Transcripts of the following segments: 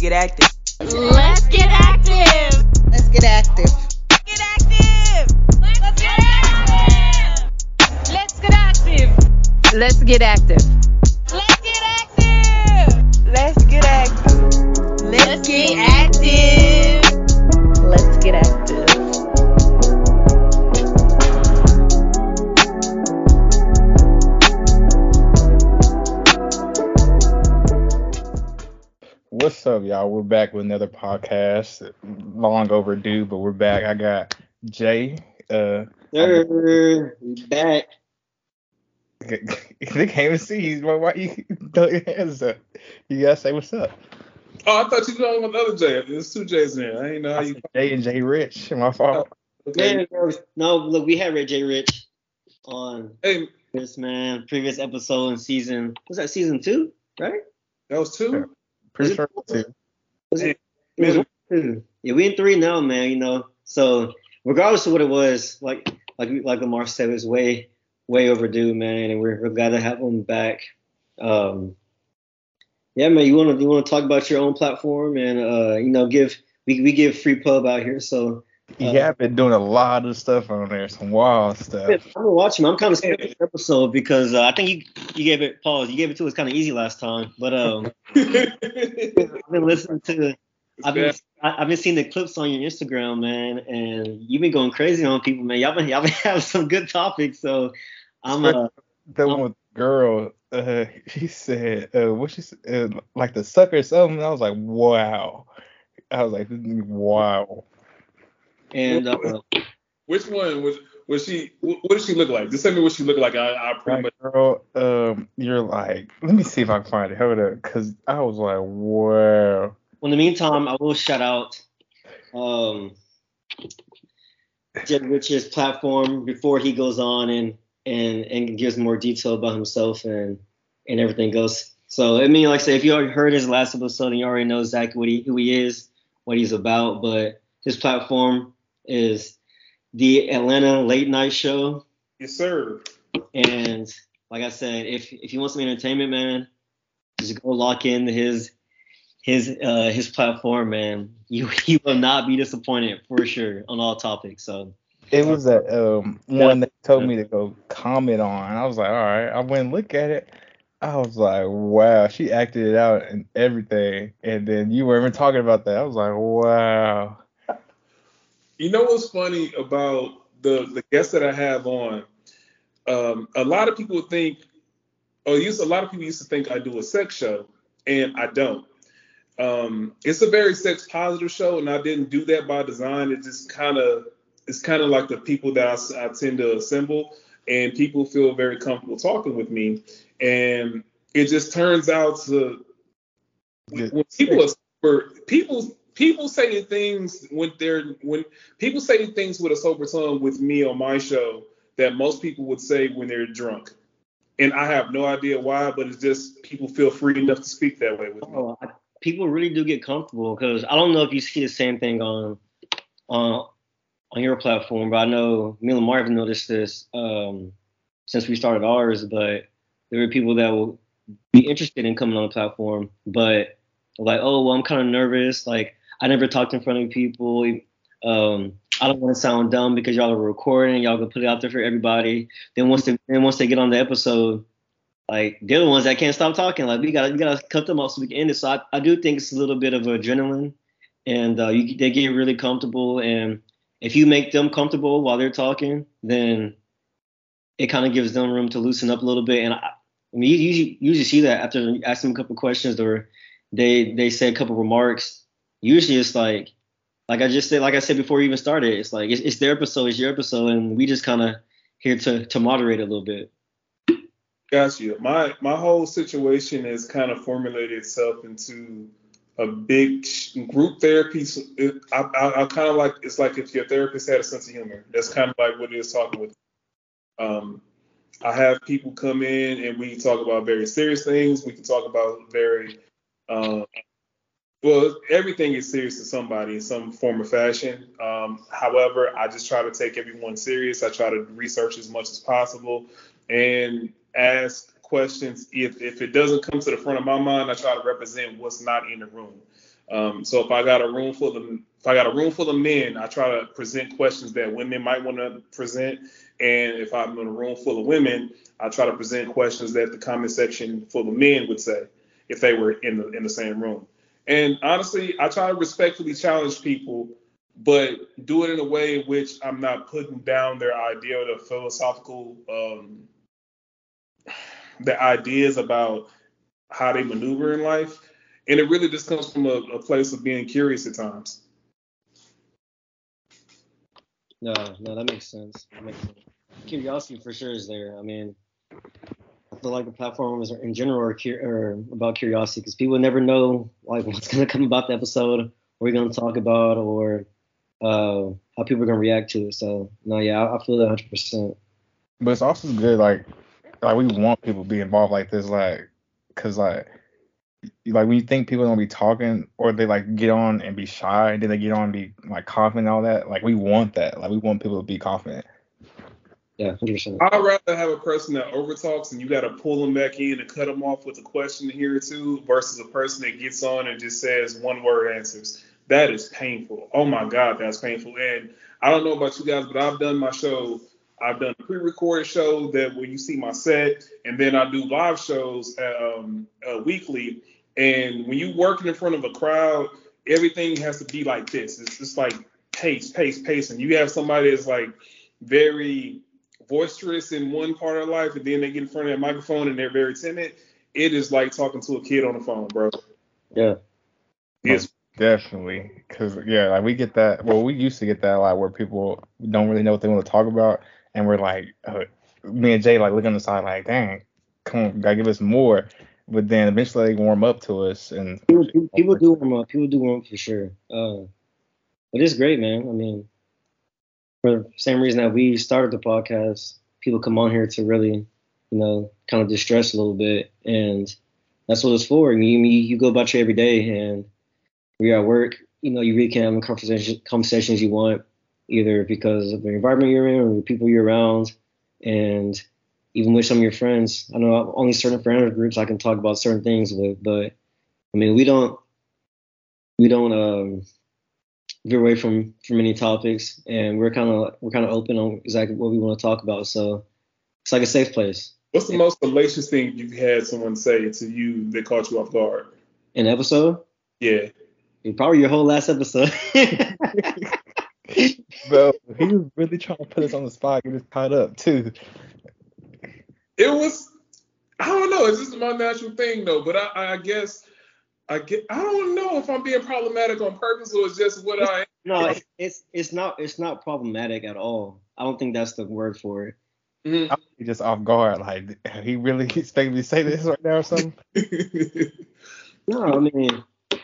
Let's get active. Let's get active. Let's get active. Get active. Let's get active. Let's get active. Let's get active. Y'all? We're back with another podcast. Long overdue, but we're back. I got Jay. Uh, Sir, we back. they can't even see you. Why, why you throw your hands up? You gotta say what's up. Oh, I thought you were talking about the other J. There's two Jays in there. I didn't know how I you. said Jay and Jay Rich. My fault. Okay. Man, there was- no, look, we had Red Jay Rich on Hey, this man previous episode in season. Was that season two? Right? that was two. Pretty sure too. Was it? it was one or. Yeah, we in three now, man. You know, so regardless of what it was, like like like Lamar said, it was way way overdue, man, and we're, we're glad to have him back. Um, yeah, man, you wanna you wanna talk about your own platform and uh, you know, give we we give free pub out here, so. You have been doing a lot of stuff on there, some wild stuff. I'm stuff. gonna watch him. I'm kind of scared of this episode because uh, I think you you gave it pause. You gave it to us kind of easy last time, but um, I've been listening to. I've been I- I've been seeing the clips on your Instagram, man, and you've been going crazy on people, man. Y'all been y'all been having some good topics, so I'm uh, The one with the girl, uh, she said, uh, what she said, uh, like the sucker or something. I was like, wow. I was like, wow. And uh, Which one was was she? What did she look like? Just tell me what she looked like. I, I pretty much. Girl, um, you're like, let me see if I can find it. Hold up, cause I was like, wow. in the meantime, I will shout out um Jay Rich's platform before he goes on and and and gives more detail about himself and and everything goes. So I mean, like I say, if you already heard his last episode and you already know exactly what he who he is, what he's about, but his platform is the Atlanta Late Night Show. Yes, sir. And like I said, if if you want some entertainment, man, just go lock in his his uh his platform, man. You you will not be disappointed for sure on all topics. So It was that um one that told me to go comment on. I was like, all right. I went and look at it. I was like, wow, she acted it out and everything. And then you were even talking about that. I was like, wow. You know what's funny about the the guests that I have on? Um, a lot of people think, or used a lot of people used to think I do a sex show, and I don't. Um, it's a very sex positive show, and I didn't do that by design. It just kind of it's kind of like the people that I, I tend to assemble, and people feel very comfortable talking with me, and it just turns out to when people are people people say things when they're when people say things with a sober tongue with me on my show that most people would say when they're drunk. And I have no idea why, but it's just people feel free enough to speak that way with me. oh, people really do get comfortable because I don't know if you see the same thing on on on your platform, but I know me and have noticed this um, since we started ours. But there are people that will be interested in coming on the platform, but like, oh, well, I'm kind of nervous. Like, I never talked in front of people. Um, I don't want to sound dumb because y'all are recording. Y'all gonna put it out there for everybody. Then once they then once they get on the episode, like they're the ones that can't stop talking. Like we gotta we gotta cut them off so we can end it. So I, I do think it's a little bit of adrenaline, and uh, you, they get really comfortable. And if you make them comfortable while they're talking, then it kind of gives them room to loosen up a little bit. And I, I mean, you usually usually see that after you ask them a couple questions or they they say a couple remarks. Usually it's like like I just said, like I said before we even started, it's like it's, it's their episode, it's your episode, and we just kind of here to to moderate a little bit. Got you. My my whole situation has kind of formulated itself into a big group therapy. I, I, I kind of like it's like if your therapist had a sense of humor. That's kind of like what it is talking with. Um, I have people come in and we talk about very serious things. We can talk about very um, well, everything is serious to somebody in some form or fashion. Um, however, I just try to take everyone serious. I try to research as much as possible and ask questions. If if it doesn't come to the front of my mind, I try to represent what's not in the room. Um, so if I got a room full of if I got a room full of men, I try to present questions that women might want to present. And if I'm in a room full of women, I try to present questions that the comment section full of men would say if they were in the in the same room. And honestly, I try to respectfully challenge people, but do it in a way in which I'm not putting down their idea or the philosophical um, the ideas about how they maneuver in life. And it really just comes from a, a place of being curious at times. No, no, that makes sense. That makes sense. Curiosity for sure is there. I mean, Feel like the platforms in general are, about curiosity because people never know like what's gonna come about the episode, what we're gonna talk about, or uh, how people are gonna react to it. So no, yeah, I, I feel that 100. percent But it's also good, like, like we want people to be involved like this, like, cause like, like when you think people gonna be talking or they like get on and be shy, and then they get on and be like confident and all that. Like we want that. Like we want people to be confident. Yeah, 100. percent I'd rather have a person that overtalks and you got to pull them back in and cut them off with a question here or two versus a person that gets on and just says one word answers. That is painful. Oh my God, that's painful. And I don't know about you guys, but I've done my show. I've done a pre-recorded show that where you see my set, and then I do live shows um, uh, weekly. And when you working in front of a crowd, everything has to be like this. It's just like pace, pace, pace. And you have somebody that's like very boisterous in one part of life, and then they get in front of that microphone and they're very timid. It is like talking to a kid on the phone, bro. Yeah, It's Definitely, cause yeah, like we get that. Well, we used to get that a lot where people don't really know what they want to talk about, and we're like, uh, me and Jay like look on the side like, dang, come on, gotta give us more. But then eventually they warm up to us, and people, people, people do warm up. People do warm up for sure. Uh, but it's great, man. I mean, for the same reason that we started the podcast, people come on here to really, you know, kind of distress a little bit, and that's what it's for. And you, you, go about your every day, and when you're at work, you know, you really can't have conversations you want, either because of the environment you're in or the people you're around, and even with some of your friends. I know only certain friend groups I can talk about certain things with, but I mean, we don't we don't um, veer away from from any topics, and we're kind of we're kind of open on exactly what we want to talk about. So it's like a safe place. what's the most salacious thing you've had someone say to you that caught you off guard? An episode, Yeah. probably your whole last episode. bro, he was really trying to put us on the spot, get us caught up too. It was I don't know, it's just my natural thing though, but I, I guess I get I don't know if I'm being problematic on purpose or it's just what I am. no, it's, it's it's not it's not problematic at all. I don't think that's the word for it. Mhm. He just off guard, like he really expected me to say this right now or something. No, I mean, I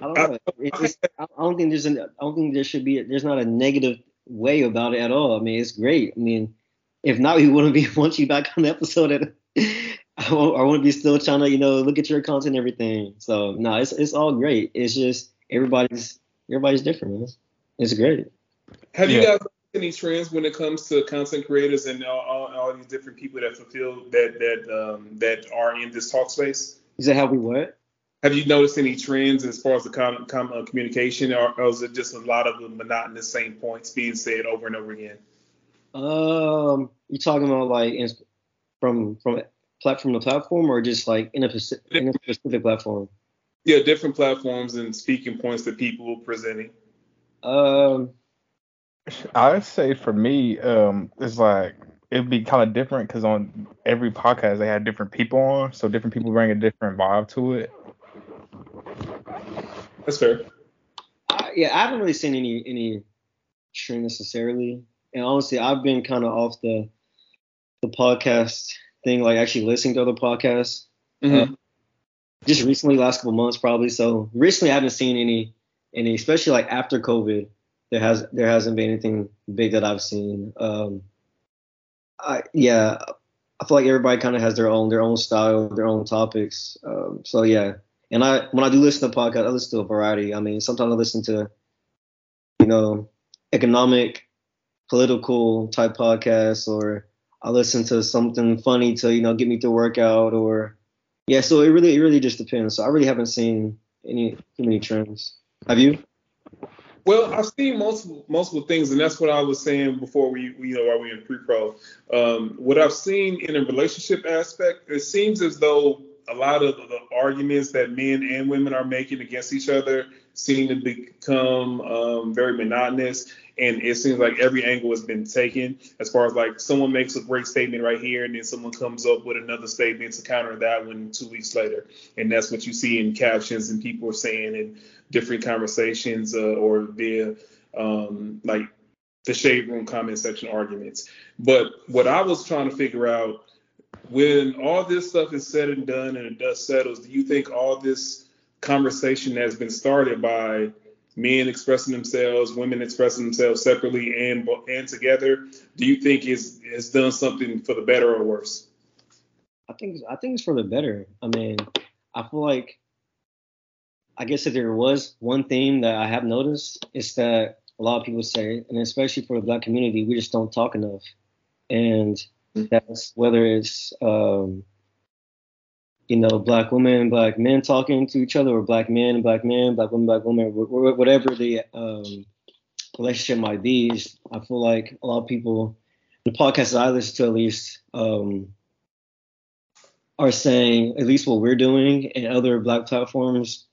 don't know. It's, I I don't think there's an, I don't think there should be. A, There's not a negative way about it at all. I mean, it's great. I mean, if not, we wouldn't be want you back on the episode. And I won't, I wouldn't be still trying to, you know, look at your content and everything. So no, it's it's all great. It's just everybody's everybody's different. Man. It's great. Have you guys noticed any trends when it comes to content creators and all, all, all these different people that fulfill that that um, that are in this talk space? Is that how we what? Have you noticed any trends as far as the com- com- uh, communication, or, or is it just a lot of the monotonous same points being said over and over again? Um, you talking about like in, from from platform to platform, or just like in a specific, in a specific platform? Yeah, different platforms and speaking points that people are presenting. Um, I'd say for me, um, it's like it'd be kind of different because on every podcast they had different people on, so different people bring a different vibe to it. That's fair. I, yeah, I haven't really seen any any trend necessarily, and honestly, I've been kind of off the the podcast thing, like actually listening to other podcasts, Mhm. just recently, last couple months probably. So recently, I haven't seen any any, especially like after COVID, there has there hasn't been anything big that I've seen. Um, I yeah, I feel like everybody kind of has their own their own style, their own topics. Um, so yeah, and I when I do listen to podcasts, I listen to a variety. I mean, sometimes I listen to you know economic, political type podcasts, or I listen to something funny to you know get me through workout, or yeah. So it really it really just depends. So I really haven't seen any too many trends. Have you? Well, I've seen multiple multiple things, and that's what I was saying before we, you know, while we were in pre-pro. Um, what I've seen in a relationship aspect, it seems as though a lot of the arguments that men and women are making against each other seem to become um, very monotonous, and it seems like every angle has been taken. As far as like someone makes a great statement right here, and then someone comes up with another statement to counter that one two weeks later, and that's what you see in captions and people are saying in different conversations uh, or via um, like the shade room comment section arguments. But what I was trying to figure out when all this stuff is said and done and the dust settles, do you think all this conversation that's been started by men expressing themselves, women expressing themselves separately and and together, do you think is has done something for the better or worse? I think I think it's for the better. I mean, I feel like I guess if there was one theme that I have noticed, it's that a lot of people say, and especially for the black community, we just don't talk enough. And that's whether it's um, you know black women and black men talking to each other, or black men and black men, black women, black women, wh- wh- whatever the um, relationship might be. I feel like a lot of people, the podcasts that I listen to at least, um, are saying at least what we're doing and other black platforms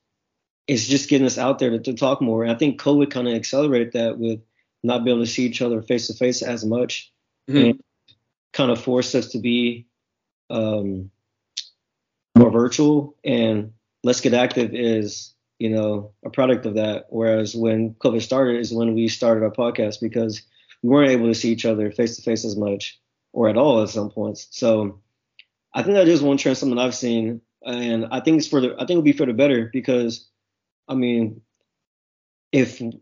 is just getting us out there to, to talk more. And I think COVID kind of accelerated that with not being able to see each other face to face as much Mhm. and kind of forced us to be um, more virtual. And Let's Get Active is, you know, a product of that. Whereas when COVID started is when we started our podcast because we weren't able to see each other face to face as much or at all at some points. So I think that is one trend, something I've seen, and I think it's for the I think it'll be for the better because, I mean, if you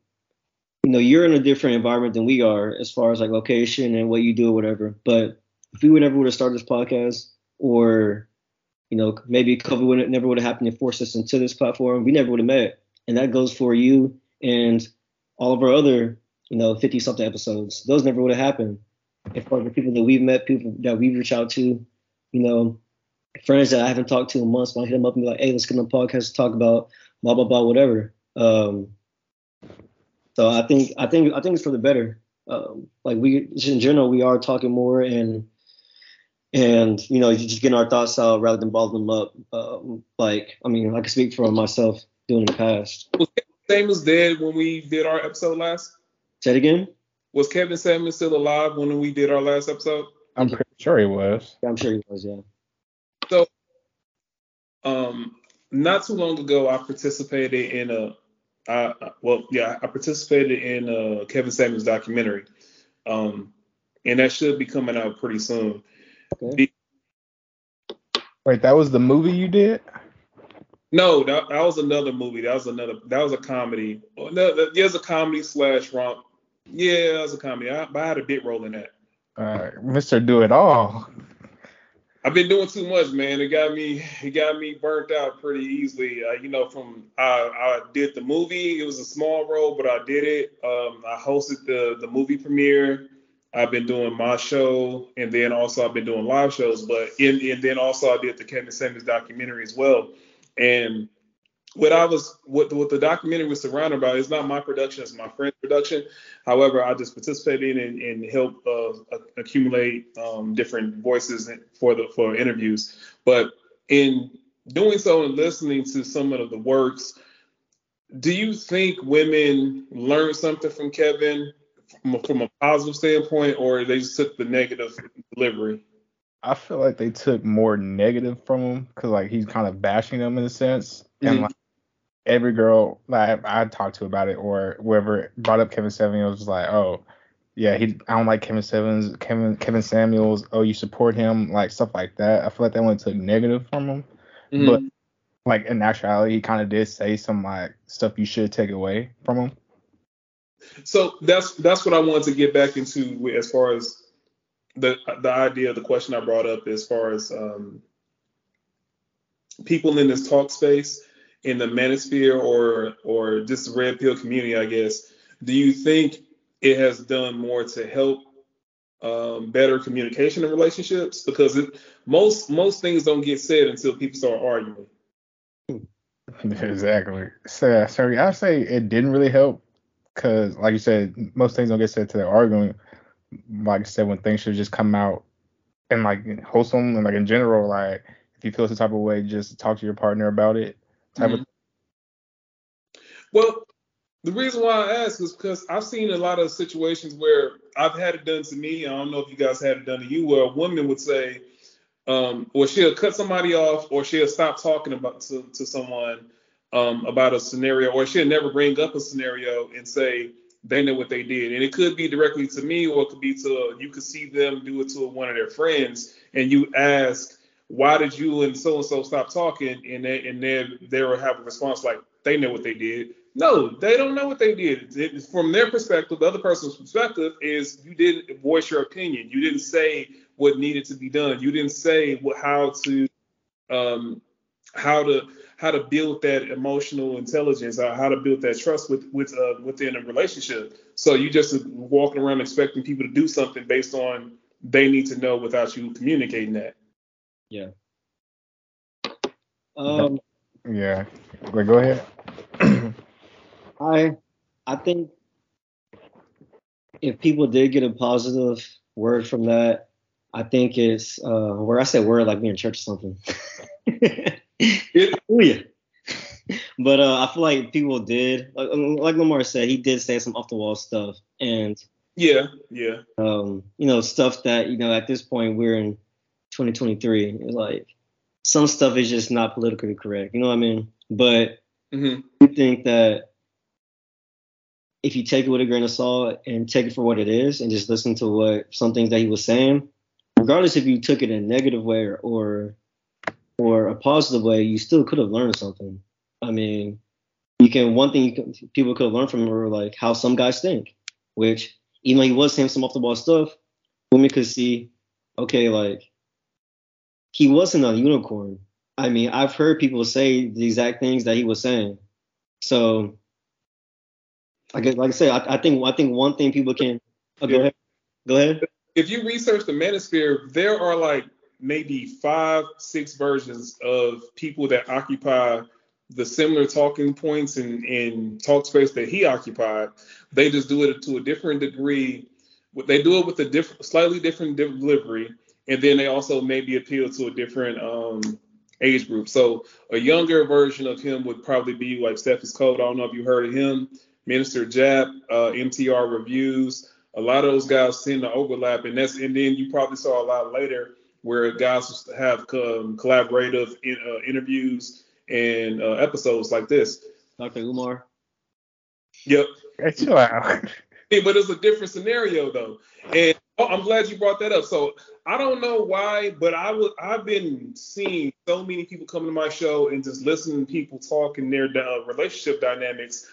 know you're in a different environment than we are as far as like location and what you do or whatever, but if we would never would have started this podcast or you know maybe COVID would never would have happened and forced us into this platform, we never would have met, and that goes for you and all of our other you know 50 something episodes. Those never would have happened. If for the people that we've met, people that we reach out to, you know, friends that I haven't talked to in months, might hit them up and be like, hey, let's get on the podcast to talk about blah blah blah whatever. Um, so I think I think I think it's for the better. Um, like we just in general, we are talking more and and you know just getting our thoughts out rather than bottling them up. Um, like I mean, I can speak for myself doing the past. Was Kevin Samuels dead when we did our episode last? Say it again. Was Kevin Samuels still alive when we did our last episode? I'm pretty sure he was. Yeah, I'm sure he was. Yeah. So, um, not too long ago, I participated in a, I, well, yeah, I participated in a Kevin Samuels documentary, um, and that should be coming out pretty soon. Okay. Wait, that was the movie you did? No, that, that was another movie. That was another. That was a comedy. Oh, no, that- There's a comedy slash romp. Yeah, that was a comedy. I, but I had a bit role in that. Uh, Mr. Do It All. I've been doing too much, man. It got me, it got me burnt out pretty easily. Uh, you know, from I, I did the movie. It was a small role, but I did it. Um, I hosted the the movie premiere. I've been doing my show, and then also I've been doing live shows. But in, and then also I did the Kevin Samuels documentary as well. And what I was, what, what the documentary was surrounded by is not my production; it's my friend's production. However, I just participated in and helped uh, accumulate um, different voices for the for interviews. But in doing so and listening to some of the works, do you think women learned something from Kevin from a, positive standpoint, or they just took the negative delivery? I feel like they took more negative from him because like he's kind of bashing them in a sense, and Mhm. like every girl like I talked to about it or whoever brought up Kevin Samuels was like, oh yeah, he I don't like Kevin Samuels, Kevin Kevin Samuels. Oh, you support him, like stuff like that. I feel like that one took negative from him, but like in actuality, he kind of did say some like stuff you should take away from him. So that's that's what I wanted to get back into as far as the the idea, the question I brought up as far as um, people in this talk space in the manosphere or or just the red pill community, I guess. Do you think it has done more to help um, better communication in relationships? Because it, most most things don't get said until people start arguing. exactly. So, sorry, I say it didn't really help because, like you said, most things don't get said to the arguing. Like I said, when things should just come out and like wholesome and like in general, like if you feel some type of way, just talk to your partner about it. Type of Well, the reason why I ask is because I've seen a lot of situations where I've had it done to me. I don't know if you guys had it done to you, where a woman would say, um, or she'll cut somebody off, or she'll stop talking about to, to someone um, about a scenario, or she'll never bring up a scenario and say they know what they did. And it could be directly to me, or it could be to you could see them do it to one of their friends, and you ask, why did you and so and so stop talking? And they and they they will have a response like they know what they did. No, they don't know what they did. It, from their perspective, the other person's perspective is you didn't voice your opinion. You didn't say what needed to be done. You didn't say what, how to um, how to how to build that emotional intelligence or how to build that trust with with uh, within a relationship. So you just walking around expecting people to do something based on they need to know without you communicating that. Yeah. Um, yeah. Like, go ahead. I I think if people did get a positive word from that, I think it's uh where I said word like being in church or something. Hallelujah. but uh, I feel like people did, like, like Lamar said, he did say some off the wall stuff, and Yeah, yeah. um, you know, stuff that you know at this point we're in 2023. It's like some stuff is just not politically correct. You know what I mean? But hmm I think that if you take it with a grain of salt and take it for what it is and just listen to what some things that he was saying, regardless if you took it in a negative way or or, or a positive way, you still could have learned something. I mean, you can one thing you can, people could have learned from were like how some guys think, which even though he was saying some off the ball stuff, women could see, okay, like he wasn't a unicorn. I mean, I've heard people say the exact things that he was saying. So, I guess, like I said, I, I think I think one thing people can. Oh, go ahead. Go ahead. If you research the manosphere, there are like maybe five, six versions of people that occupy the similar talking points and in talk space that he occupied. They just do it to a different degree. They do it with a slightly different delivery, and then they also maybe appeal to a different um, age group. So a younger version of him would probably be like Stephen's Code. I don't know if you heard of him. Minister Jap, uh, MTR Reviews. A lot of those guys tend to overlap, and that's and then you probably saw a lot later where guys have um, collaborative in, uh, interviews and uh, episodes like this. Dr. Umar. Yep. Hey, chill out. But it's a different scenario though, and oh, I'm glad you brought that up. So I don't know why, but I would I've been seeing so many people come to my show and just listening to people talk in their uh, relationship dynamics,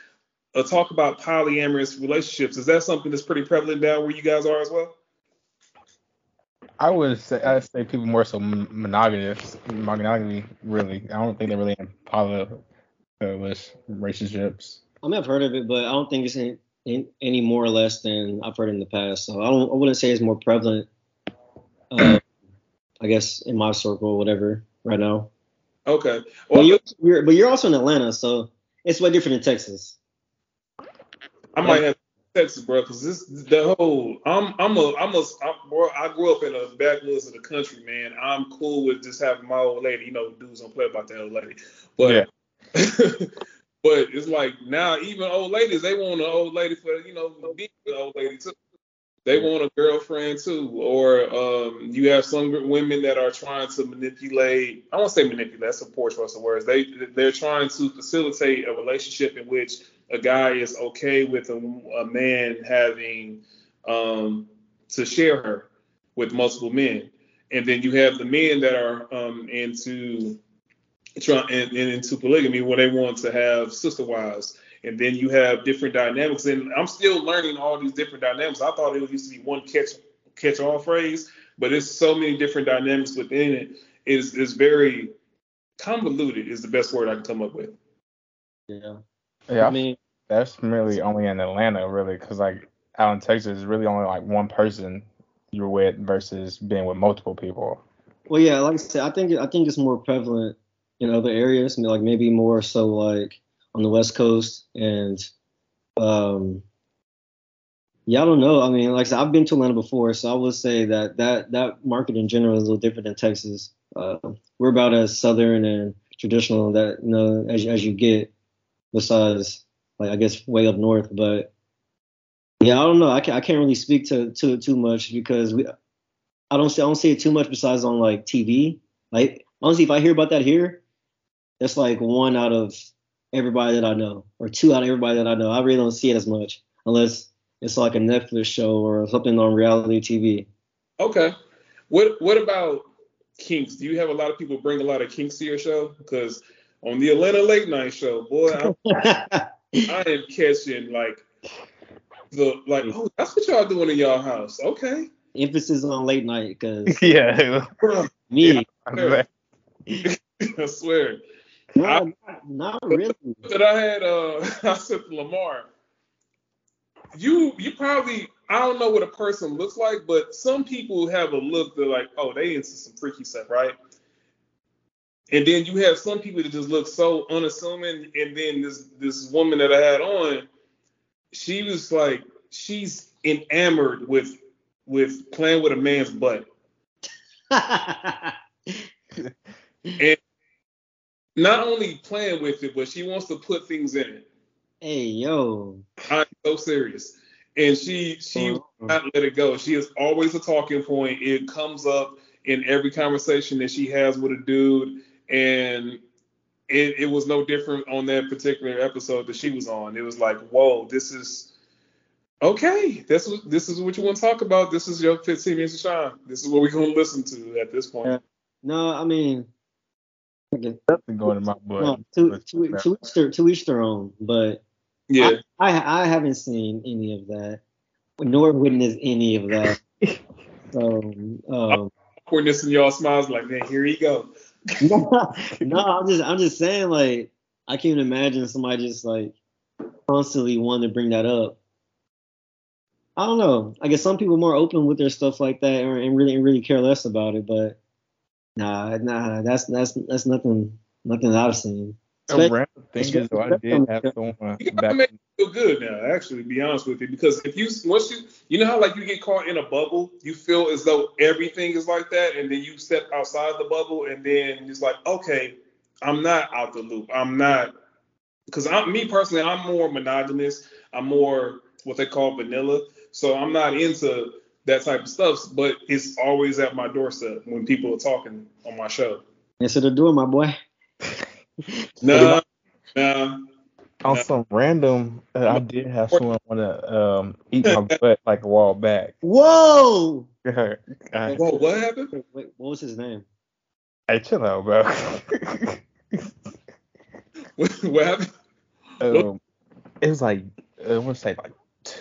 uh, talk about polyamorous relationships. Is that something that's pretty prevalent down where you guys are as well? I would say I'd say people more so monogamous, monogamy. Really, I don't think they're really in polyamorous relationships. I may have heard of it, but I don't think it's in, in, any more or less than I've heard in the past. So I don't. I wouldn't say it's more prevalent. Uh, I guess in my circle, or whatever, right now. Okay. But Well, you're, you're but you're also in Atlanta, so it's way different in Texas. I might have Texas, bro, because this the whole I'm I'm a I'm a I'm, bro, I grew up in the backwoods of the country, man. I'm cool with just having my old lady. You know, dudes don't play about that old lady, but Yeah. but it's like now even old ladies they want an old lady for you know be an old lady too. They want a girlfriend too, or um, you have some women that are trying to manipulate. I won't say manipulate. That's a poor choice of words. They they're trying to facilitate a relationship in which a guy is okay with a, a man having um, to share her with multiple men, and then you have the men that are um, into trying and, and into polygamy where they want to have sister wives, and then you have different dynamics. And I'm still learning all these different dynamics. I thought it used to be one catch catch all phrase, but it's so many different dynamics within it. it. Is is very convoluted is the best word I can come up with. Yeah. Yeah, I mean, that's really only in Atlanta, really, because like out in Texas, it's really only like one person you're with versus being with multiple people. well, yeah, like I said, I think I think it's more prevalent in other areas, like maybe more so like on the West Coast and um yeah, I don't know. I mean, like I said, I've been to Atlanta before, so I would say that that that market in general is a little different than Texas. Uh, we're about as southern and traditional that you know as as you get, besides like I guess way up north. But yeah, I don't know. I can't I can't really speak to to it too much because we I don't see I don't see it too much besides on like TV. Like honestly, if I hear about that here, that's like one out of everybody that I know, or two out of everybody that I know. I really don't see it as much unless it's like a Netflix show or something on reality TV. Okay. What what about kinks? Do you have a lot of people bring a lot of kinks to your show? Because on the Atlanta Late Night Show, boy, I am catching like the like. Oh, that's what y'all doing in y'all house? Okay. Emphasis on late night because yeah. me, I swear. no, not, not really. That I had, uh, I said to Lamar, you you probably I don't know what a person looks like, but some people have a look that like, oh, they into some freaky stuff, right? And then you have some people that just look so unassuming. And then this this woman that I had on, she was like, she's enamored with with playing with a man's butt. And not only playing with it, but she wants to put things in it. hey yo. I'm so serious. And she she Oh. will not let it go. She is always a talking point. It comes up in every conversation that she has with a dude. And it, it was no different on that particular episode that she was on. It was like, whoa, this is okay. This is this is what you want to talk about. This is your 15 minutes of shine. This is what we're gonna listen to at this point. Yeah. No, I mean, Nothing going in my butt. no, to, to, to, each their, to each their own. But Yeah. I I haven't seen any of that, nor witnessed any of that. So um, Awkwardness in y'all smiles like, man, here he go. No, no, I'm just I'm just saying like I can't imagine somebody just like constantly wanting to bring that up. I don't know. I guess some people more open with their stuff like that and really and really care less about it, but nah, nah, that's that's that's nothing nothing that I've seen. A random thing is, though, I did have Especially- someone You gotta back. make me feel good now, actually, to be honest with you. Because if you once you you know how like you get caught in a bubble, you feel as though everything is like that, and then you step outside the bubble, and then it's like, okay, I'm not out the loop. I'm not because I'm me personally, I'm more monogamous. I'm more what they call vanilla. So I'm not into that type of stuff, but it's always at my doorstep when people are talking on my show. Answer the door, my boy. Nah, nah. On some random, uh, I did have someone want to um, eat my butt like a while back. Whoa! Whoa, what happened? Wait, wait, what was his name? hey, chill out, bro. what happened? um, it was like I want to say like t-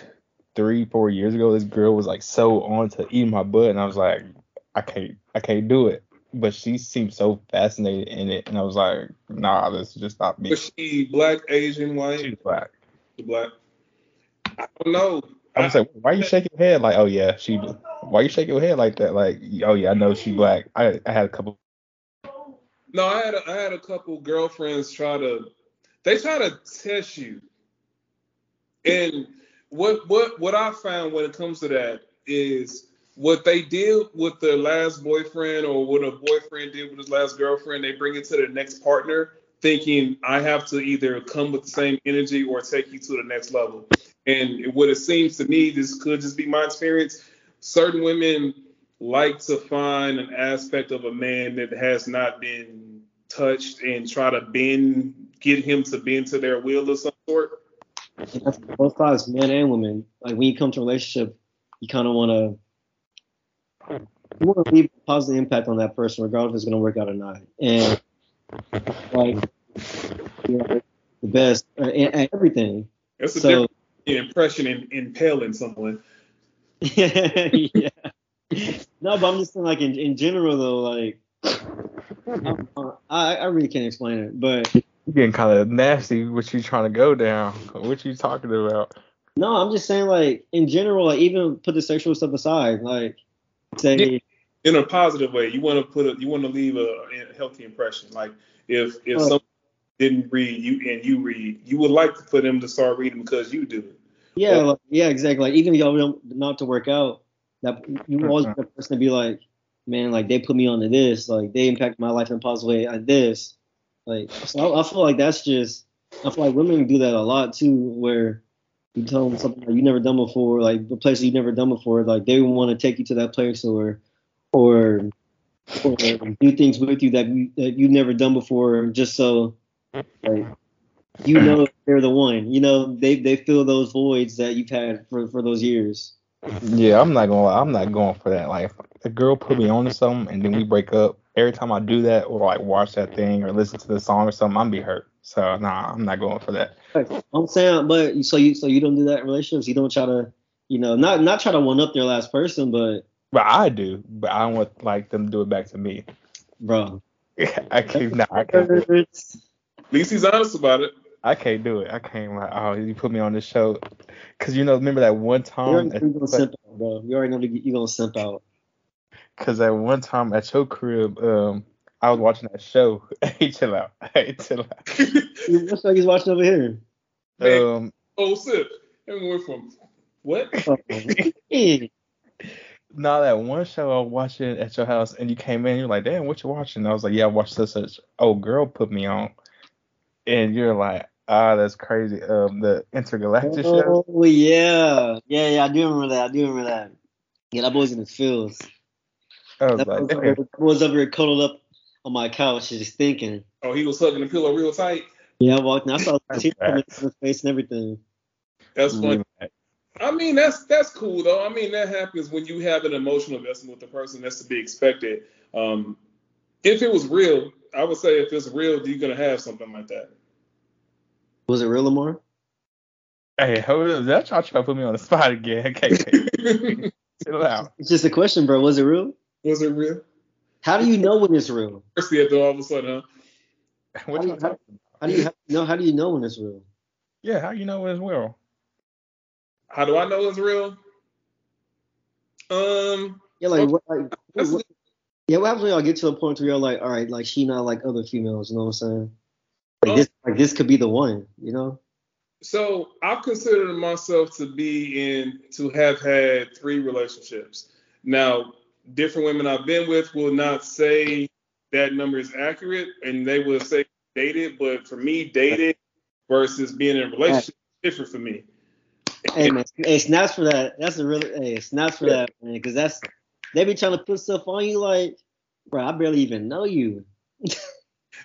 three, four years ago. This girl was like so on to eating my butt, and I was like, I can't, I can't do it. But she seemed so fascinated in it, and I was like, Nah, this is just not me. Was she black, Asian, She's white? black. Black. I don't know. I was like, why you shaking your head like, oh yeah, she. Why you shaking your head like that? Like, oh yeah, I know she black. I, I had a couple. No, I had a, I had a couple girlfriends try to they try to test you. And what what what I found when it comes to that is what they did with their last boyfriend or what a boyfriend did with his last girlfriend, they bring it to the next partner thinking I have to either come with the same energy or take you to the next level. And what it seems to me, this could just be my experience, certain women like to find an aspect of a man that has not been touched and try to bend, get him to bend to their will of some sort. Both sides, men and women. Like when you come to a relationship, you kind of want to you want to leave a positive impact on that person, regardless if it's going to work out or not. And like you know, the best uh, and, and everything. That's a So different impression in impaling someone. yeah. No, but I'm just saying, like in, in general though, like I I really can't explain it, but You getting kind of nasty. What you trying to go down? What you talking about? No, I'm just saying like in general, like even put the sexual stuff aside, like say in a positive way. You want to put a, you want to leave a, a healthy impression. Like if if Oh. someone didn't read you and you read, you would like for them to start reading because you do. Yeah, like, yeah, exactly. Like even if y'all don't not to work out, that you always be the person to be like, man, like they put me onto this, like they impact my life in a positive way on this. Like so I, I feel like that's just I feel like women do that a lot too, where you tell them something that you've never done before, like the place you've never done before, like they want to take you to that place or or or do things with you that you that you've never done before, just so like you know they're the one. You know they they fill those voids that you've had for for those years. Yeah, I'm not gonna I'm not going for that. Like, a girl put me on to something and then we break up. Every time I do that or like watch that thing or listen to the song or something, I'm be hurt. So nah, I'm not going for that. I'm saying, but so you so you don't do that in relationships. You don't try to, you know, not not try to one up their last person, but But I do. But I don't want like them to do it back to me. bro, I can't. Nah, I can't. Do it. it's, At least he's honest about it. I can't do it. I can't like. Oh, you put me on this show. Cause you know, remember that one you time? already know you're gonna simp out, bro. You already know you're gonna simp out. Cause that one time at your crib, um, I was watching that show. hey, chill out. Hey, chill out. You- What's like he's watching over here? Man. Um, oh, sip. And we went from what? now that one show I was watching at your house, and you came in, you're like, "Damn, what you watching?" I was like, "Yeah, I watched such such." Oh, girl, put me on, and you're like, "Ah, that's crazy." Um, the intergalactic show. Oh yeah, yeah, yeah. I do remember that. I do remember that. Yeah, that boy's in his feels. I was That like, boy's, "Damn." over, boy's over here cuddled up on my couch, just thinking. Oh, he was hugging the pillow real tight. Yeah, I walked. in, I saw the That's tears bad. coming from his face and everything. That's funny. Mm. I mean, that's that's cool though. I mean, that happens when you have an emotional investment with the person. That's to be expected. Um, if it was real, I would say if it's real, you're gonna have something like that. Was it real, Lamar? Hey, hold up. That's y'all trying to put me on the spot again. Okay, chill out. It's just a question, bro. Was it real? was it real? How do you know when it's real? First, after all of a sudden, huh? What you talking How do you know? How do you know when it's real? Yeah, how do you know as well? How do I know it's real? Um, Yeah, like what? Like, what yeah, what happens when y'all get to a point where you're like, all right, like she not like other females, you know what I'm saying? Like Oh. this, like this could be the one, you know? So I've considered myself to be in to have had three relationships. Now, different women I've been with will not say that number is accurate, and they will say dated. But for me, dated versus being in a relationship is different for me. Hey man, hey, snaps for that. That's a really hey, snaps for that, man, because that's they be trying to put stuff on you like, bro, I barely even know you.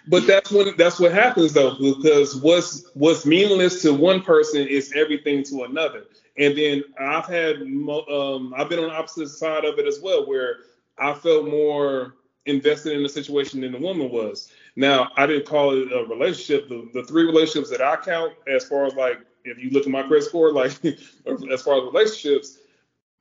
But that's when that's what happens though, because what's what's meaningless to one person is everything to another. And then I've had um, I've been on the opposite side of it as well, where I felt more invested in the situation than the woman was. Now I didn't call it a relationship. The, the three relationships that I count, as far as like if you look at my credit score, like as far as relationships,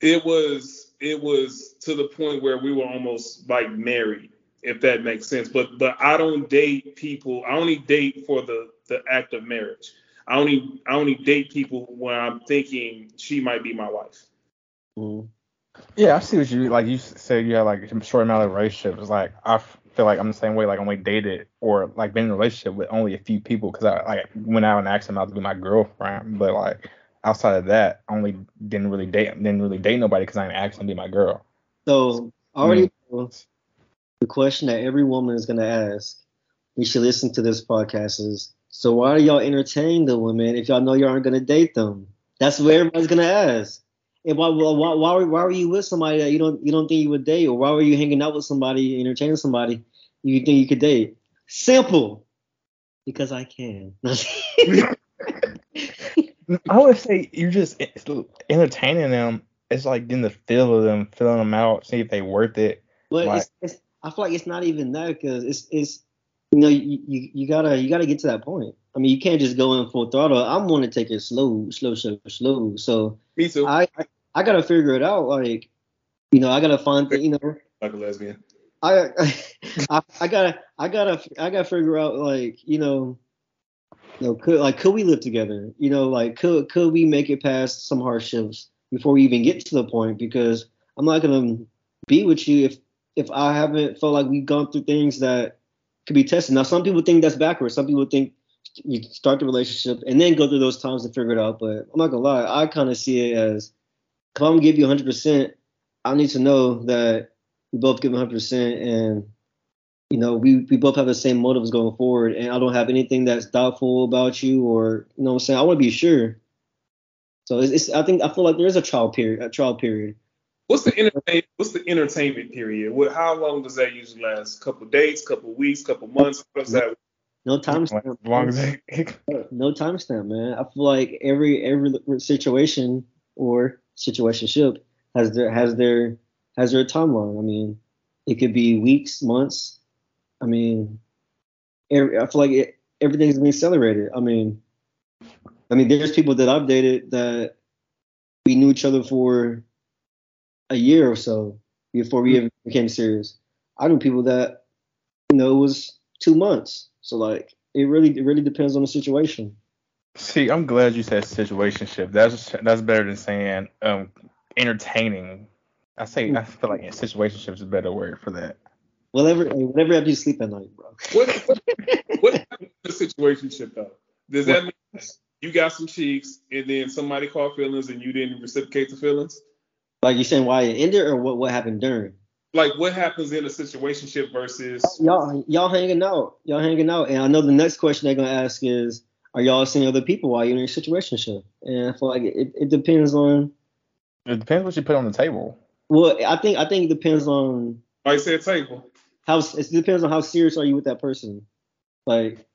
it was it was to the point where we were almost like married if that makes sense. But but I don't date people. I only date for the the act of marriage. I only I only date people when I'm thinking she might be my wife. Mm. Yeah, I see what you like. You said you had like a short amount of relationships. Like I feel like I'm the same way. Like only dated or like been in a relationship with only a few people because I like went out and asked them out to be my girlfriend. But like outside of that, only didn't really date didn't really date nobody because I didn't ask them to be my girl. So already know the question that every woman is gonna ask. when she listens to this podcast is so why do y'all entertain the women if y'all know you aren't gonna date them? That's what everybody's gonna ask. And why, why, why, why, were- why were you with somebody that you don't you don't think you would date, or why were you hanging out with somebody, entertaining somebody you think you could date? Simple, because I can. I would say you're just entertaining them. It's like getting the feel of them, filling them out, see if they worth it. But Right. it's, it's, I feel like it's not even that because it's it's you know you, you you gotta you gotta get to that point. I mean you can't just go in full throttle. I'm gonna take it slow, slow, slow, slow. So Me too. I, I I gotta figure it out. Like you know I gotta find you know like a lesbian. I, I I gotta I gotta I gotta figure out like you know you know could like could we live together? You know like could could we make it past some hardships before we even get to the point? Because I'm not gonna be with you if if I haven't felt like we've gone through things that could be tested. Now, some people think that's backwards. Some people think you start the relationship and then go through those times to figure it out. But I'm not gonna lie, I kind of see it as if I'm gonna give you 100%, I need to know that we both give 100% and you know we, we both have the same motives going forward and I don't have anything that's doubtful about you or you know what I'm saying I want to be sure. So it's, it's I think I feel like there is a trial period a trial period. What's the entertain, What's the entertainment period? What, how long does that usually last? Couple days, couple weeks, couple months? What's that? No time As long as they, no timestamp, man. I feel like every every situation or situationship has their has their has their timeline. I mean, it could be weeks, months. I mean, every, I feel like it, everything's been accelerated. I mean, I mean, there's people that I've dated that we knew each other for a year or so before we even became serious. I knew people that you know it was two months. So like it really it really depends on the situation. See, I'm glad you said situationship. That's that's better than saying um entertaining. I say I feel like situationship is a better word for that. Whatever whatever helps you sleep at night, bro. What what, what happens in a situationship though? Does that mean you got some cheeks and then somebody caught feelings and you didn't reciprocate the feelings? Like you saying why it ended or what what happened during? Like what happens in a situationship versus Y'all y'all hanging out. Y'all hanging out. And I know the next question they're gonna ask is are y'all seeing other people while you're in a situationship? And I feel like it, it depends on It depends what you put on the table. well, I think I think it depends on like said table? how it depends on how serious are you with that person. Like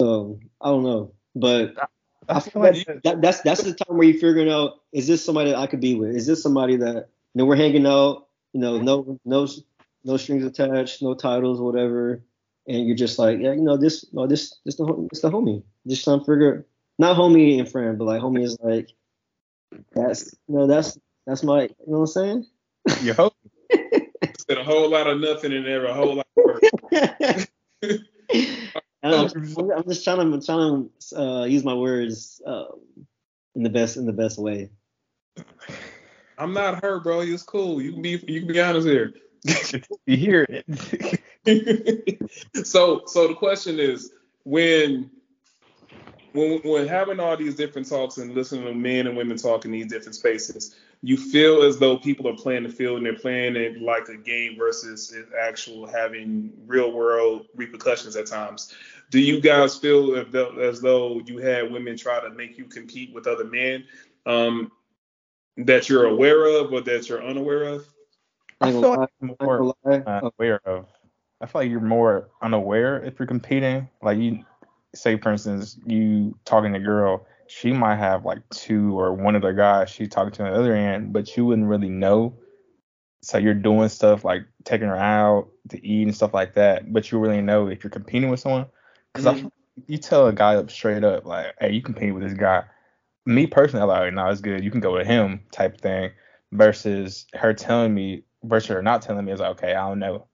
so I don't know. But I feel like that, that's that's the time where you're figuring out is this somebody that I could be with? Is this somebody that you know we're hanging out, you know, no no no strings attached, no titles, whatever, and you're just like, yeah, you know, this no this this the hom- this the homie. Just trying to figure not homie and friend, but like homie is like that's you know that's that's my you know what I'm saying? you hope. Said a whole lot of nothing in there, a whole lot of work. I don't know, I'm just trying to I'm trying to uh, use my words um, in the best in the best way. I'm not hurt, bro. It's cool. You can be you can be honest here. you hear it. so so the question is when when when having all these different talks and listening to men and women talk in these different spaces, you feel as though people are playing the field and they're playing it like a game versus it actual having real world repercussions at times. Do you guys feel as though, you had women try to make you compete with other men um, that you're aware of or that you're unaware of? I I feel like I ain't more gonna uh, aware of. I feel like you're more unaware if you're competing. Like you say, for instance, you talking to a girl, she might have like two or one of the guys she's talking to on the other end, but you wouldn't really know. So you're doing stuff like taking her out to eat and stuff like that, but you really know if you're competing with someone. Because I Mhm. you tell a guy up straight up, like, hey, you competing with this guy. Me personally, I'm like, no, it's good. You can go with him type thing. Versus her telling me, versus her not telling me, it's like, okay, I don't know.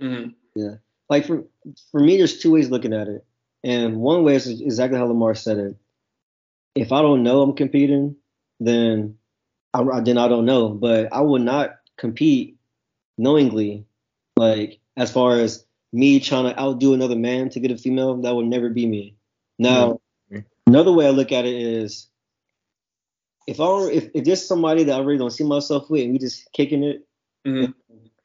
Mm-hmm. like for for me, there's two ways looking at it, and one way is exactly how Lamar said it. If I don't know I'm competing, then I then I don't know. But I would not compete knowingly, like as far as me trying to outdo another man to get a female. That would never be me. Now, Yeah. another way I look at it is. If I don't- if, if there's somebody that I really don't see myself with and we just kicking it, Mhm.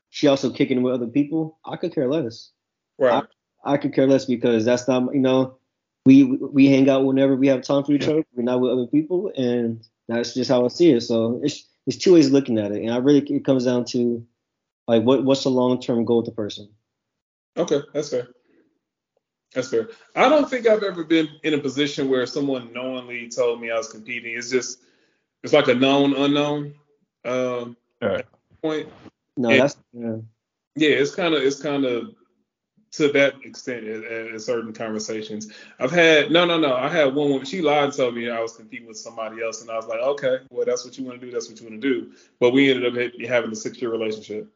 she also kicking with other people, I could care less. Right. I could care less because that's not you know we we hang out whenever we have time for each other. We're not with other people, and that's just how I see it. So it's it's two ways of looking at it, and I really it comes down to like what what's the long term goal with the person. Okay, that's fair. That's fair. I don't think I've ever been in a position where someone knowingly told me I was competing. It's just it's like a known unknown um, Yeah. point. No, Yeah. that's yeah. Yeah, it's kind of it's kind of to that extent in, in certain conversations. I've had no no no. I had one woman. She lied and told me I was competing with somebody else, and I was like, okay, well that's what you want to do. That's what you want to do. But we ended up ha- having a six year relationship.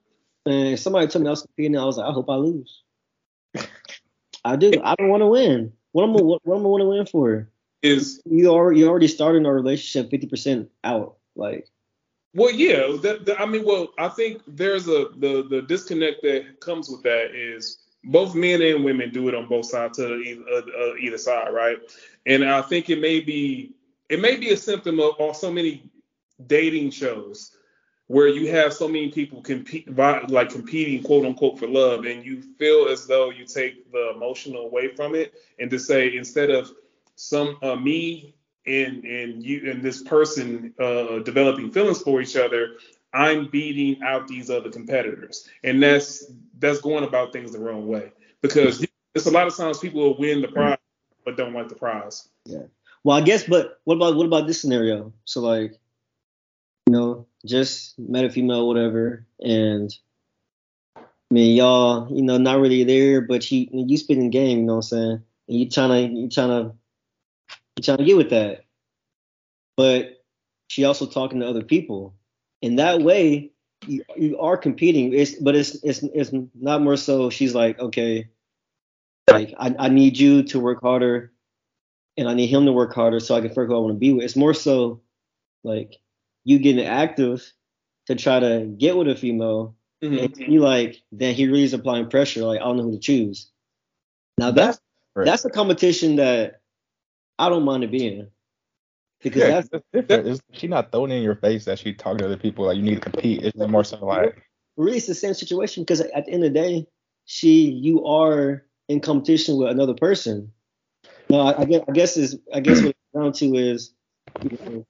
And somebody told me I was competing, I was like, I hope I lose. I do. I don't want to win. What am I what, what am I want to win for? Is You already you already starting a relationship fifty percent out. Like Well, yeah. That, that- I mean, well, I think there's a the the disconnect that comes with that is both men and women do it on both sides to either, uh, uh, either side, right? And I think it may be it may be a symptom of, so many dating shows where you have so many people compete like competing quote unquote for love and you feel as though you take the emotional away from it and to say instead of some uh, me and and you and this person uh, developing feelings for each other i'm beating out these other competitors and that's that's going about things the wrong way because it's a lot of times people will win the prize but don't like the prize Yeah. Well, I guess, but what about what about this scenario? So like, you know, just met a female, whatever, and I mean, y'all, you know, not really there, but you you spitting game, you know what I'm saying? And you trying to you trying to you trying to get with that, but she also talking to other people, and that way you, you are competing. It's but it's it's it's not more so. She's like, okay, like I, I need you to work harder and I need him to work harder so I can figure out who I want to be with. It's more so like you getting active to try to get with a female, mm-hmm. and you like then he really is applying pressure. Like I don't know who to choose. Now that's Right. that's a competition that I don't mind to be in because Yeah, that's it's different. It's, she not throwing in your face that she talking to other people like you need to compete. It's just more so like really it's the same situation because at the end of the day, she you are in competition with another person. No, I, I guess I guess is I guess what it's down to is you know,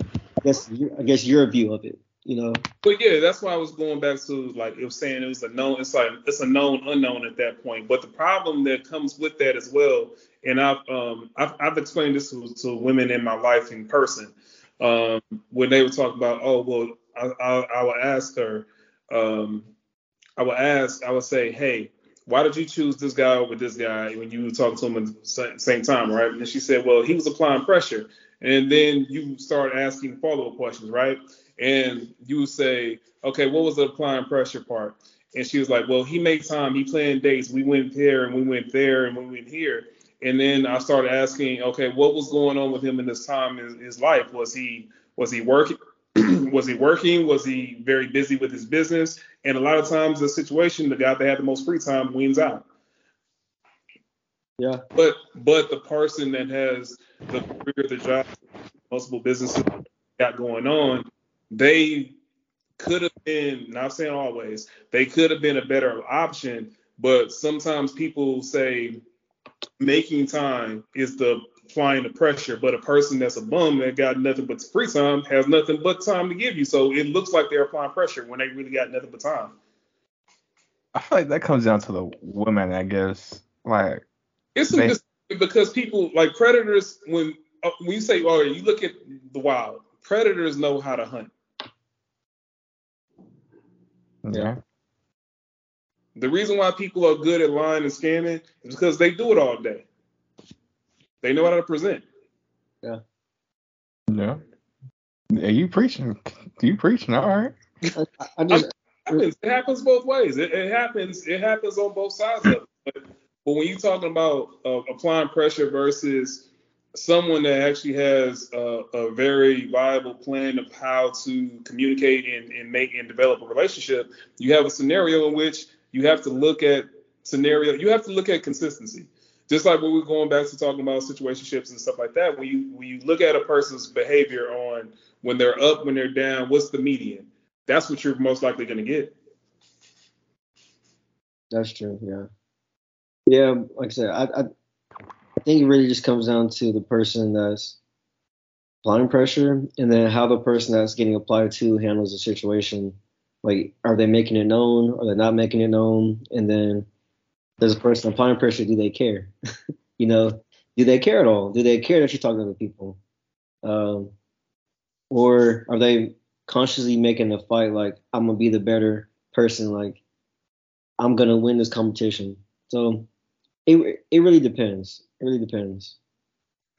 I guess I guess your view of it. You know, But yeah, that's why I was going back to like it was saying it was a known. It's like it's a known unknown at that point. But the problem that comes with that as well, and I've um I've, I've explained this to, to women in my life in person, um when they would talk about oh well I I, I would ask her, um I would ask I would say hey why did you choose this guy over this guy when you were talking to him at the same time right? And she said well he was applying pressure, and then you start asking follow up questions right? and you say, okay, what was the applying pressure part? And she was like, well, he made time, he planned dates, we went there and we went there and we went here. And then I started asking, okay, what was going on with him in this time in his life? Was he was he working? was he working? Was he very busy with his business? And a lot of times, the situation, the guy that had the most free time wins out. yeah, But but the person that has the career, the job, multiple businesses got going on, they could have been, not saying always, they could have been a better option. But sometimes people say making time is the applying the pressure, but a person that's a bum that got nothing but free time has nothing but time to give you. So it looks like they're applying pressure when they really got nothing but time. I feel like that comes down to the women, I guess. Like It's They- because people like predators when uh, when you say oh you look at the wild predators know how to hunt. yeah. The reason why people are good at lying and scamming is because they do it all day. They know how to present. Yeah. Yeah, Are you preaching. You preaching, all right. I, I just It happens, it happens both ways. It, it happens. It happens on both sides of it. But, but when you're talking about uh, applying pressure versus someone that actually has a, a very viable plan of how to communicate and, and make and develop a relationship, you have a scenario in which you have to look at scenario. You have to look at consistency. Just like when we're going back to talking about situationships and stuff like that, when you when you look at a person's behavior on when they're up, when they're down, what's the median? That's what you're most likely going to get. That's true. Yeah. Yeah. Like I said, I, I I think it really just comes down to the person that's applying pressure, and then how the person that's getting applied to handles the situation. Like, are they making it known? Are they not making it known? And then does a person applying pressure do they care? you know, do they care at all? Do they care that you're talking to people? Um, or are they consciously making a fight like I'm gonna be the better person? Like I'm gonna win this competition. So it it really depends. It really depends.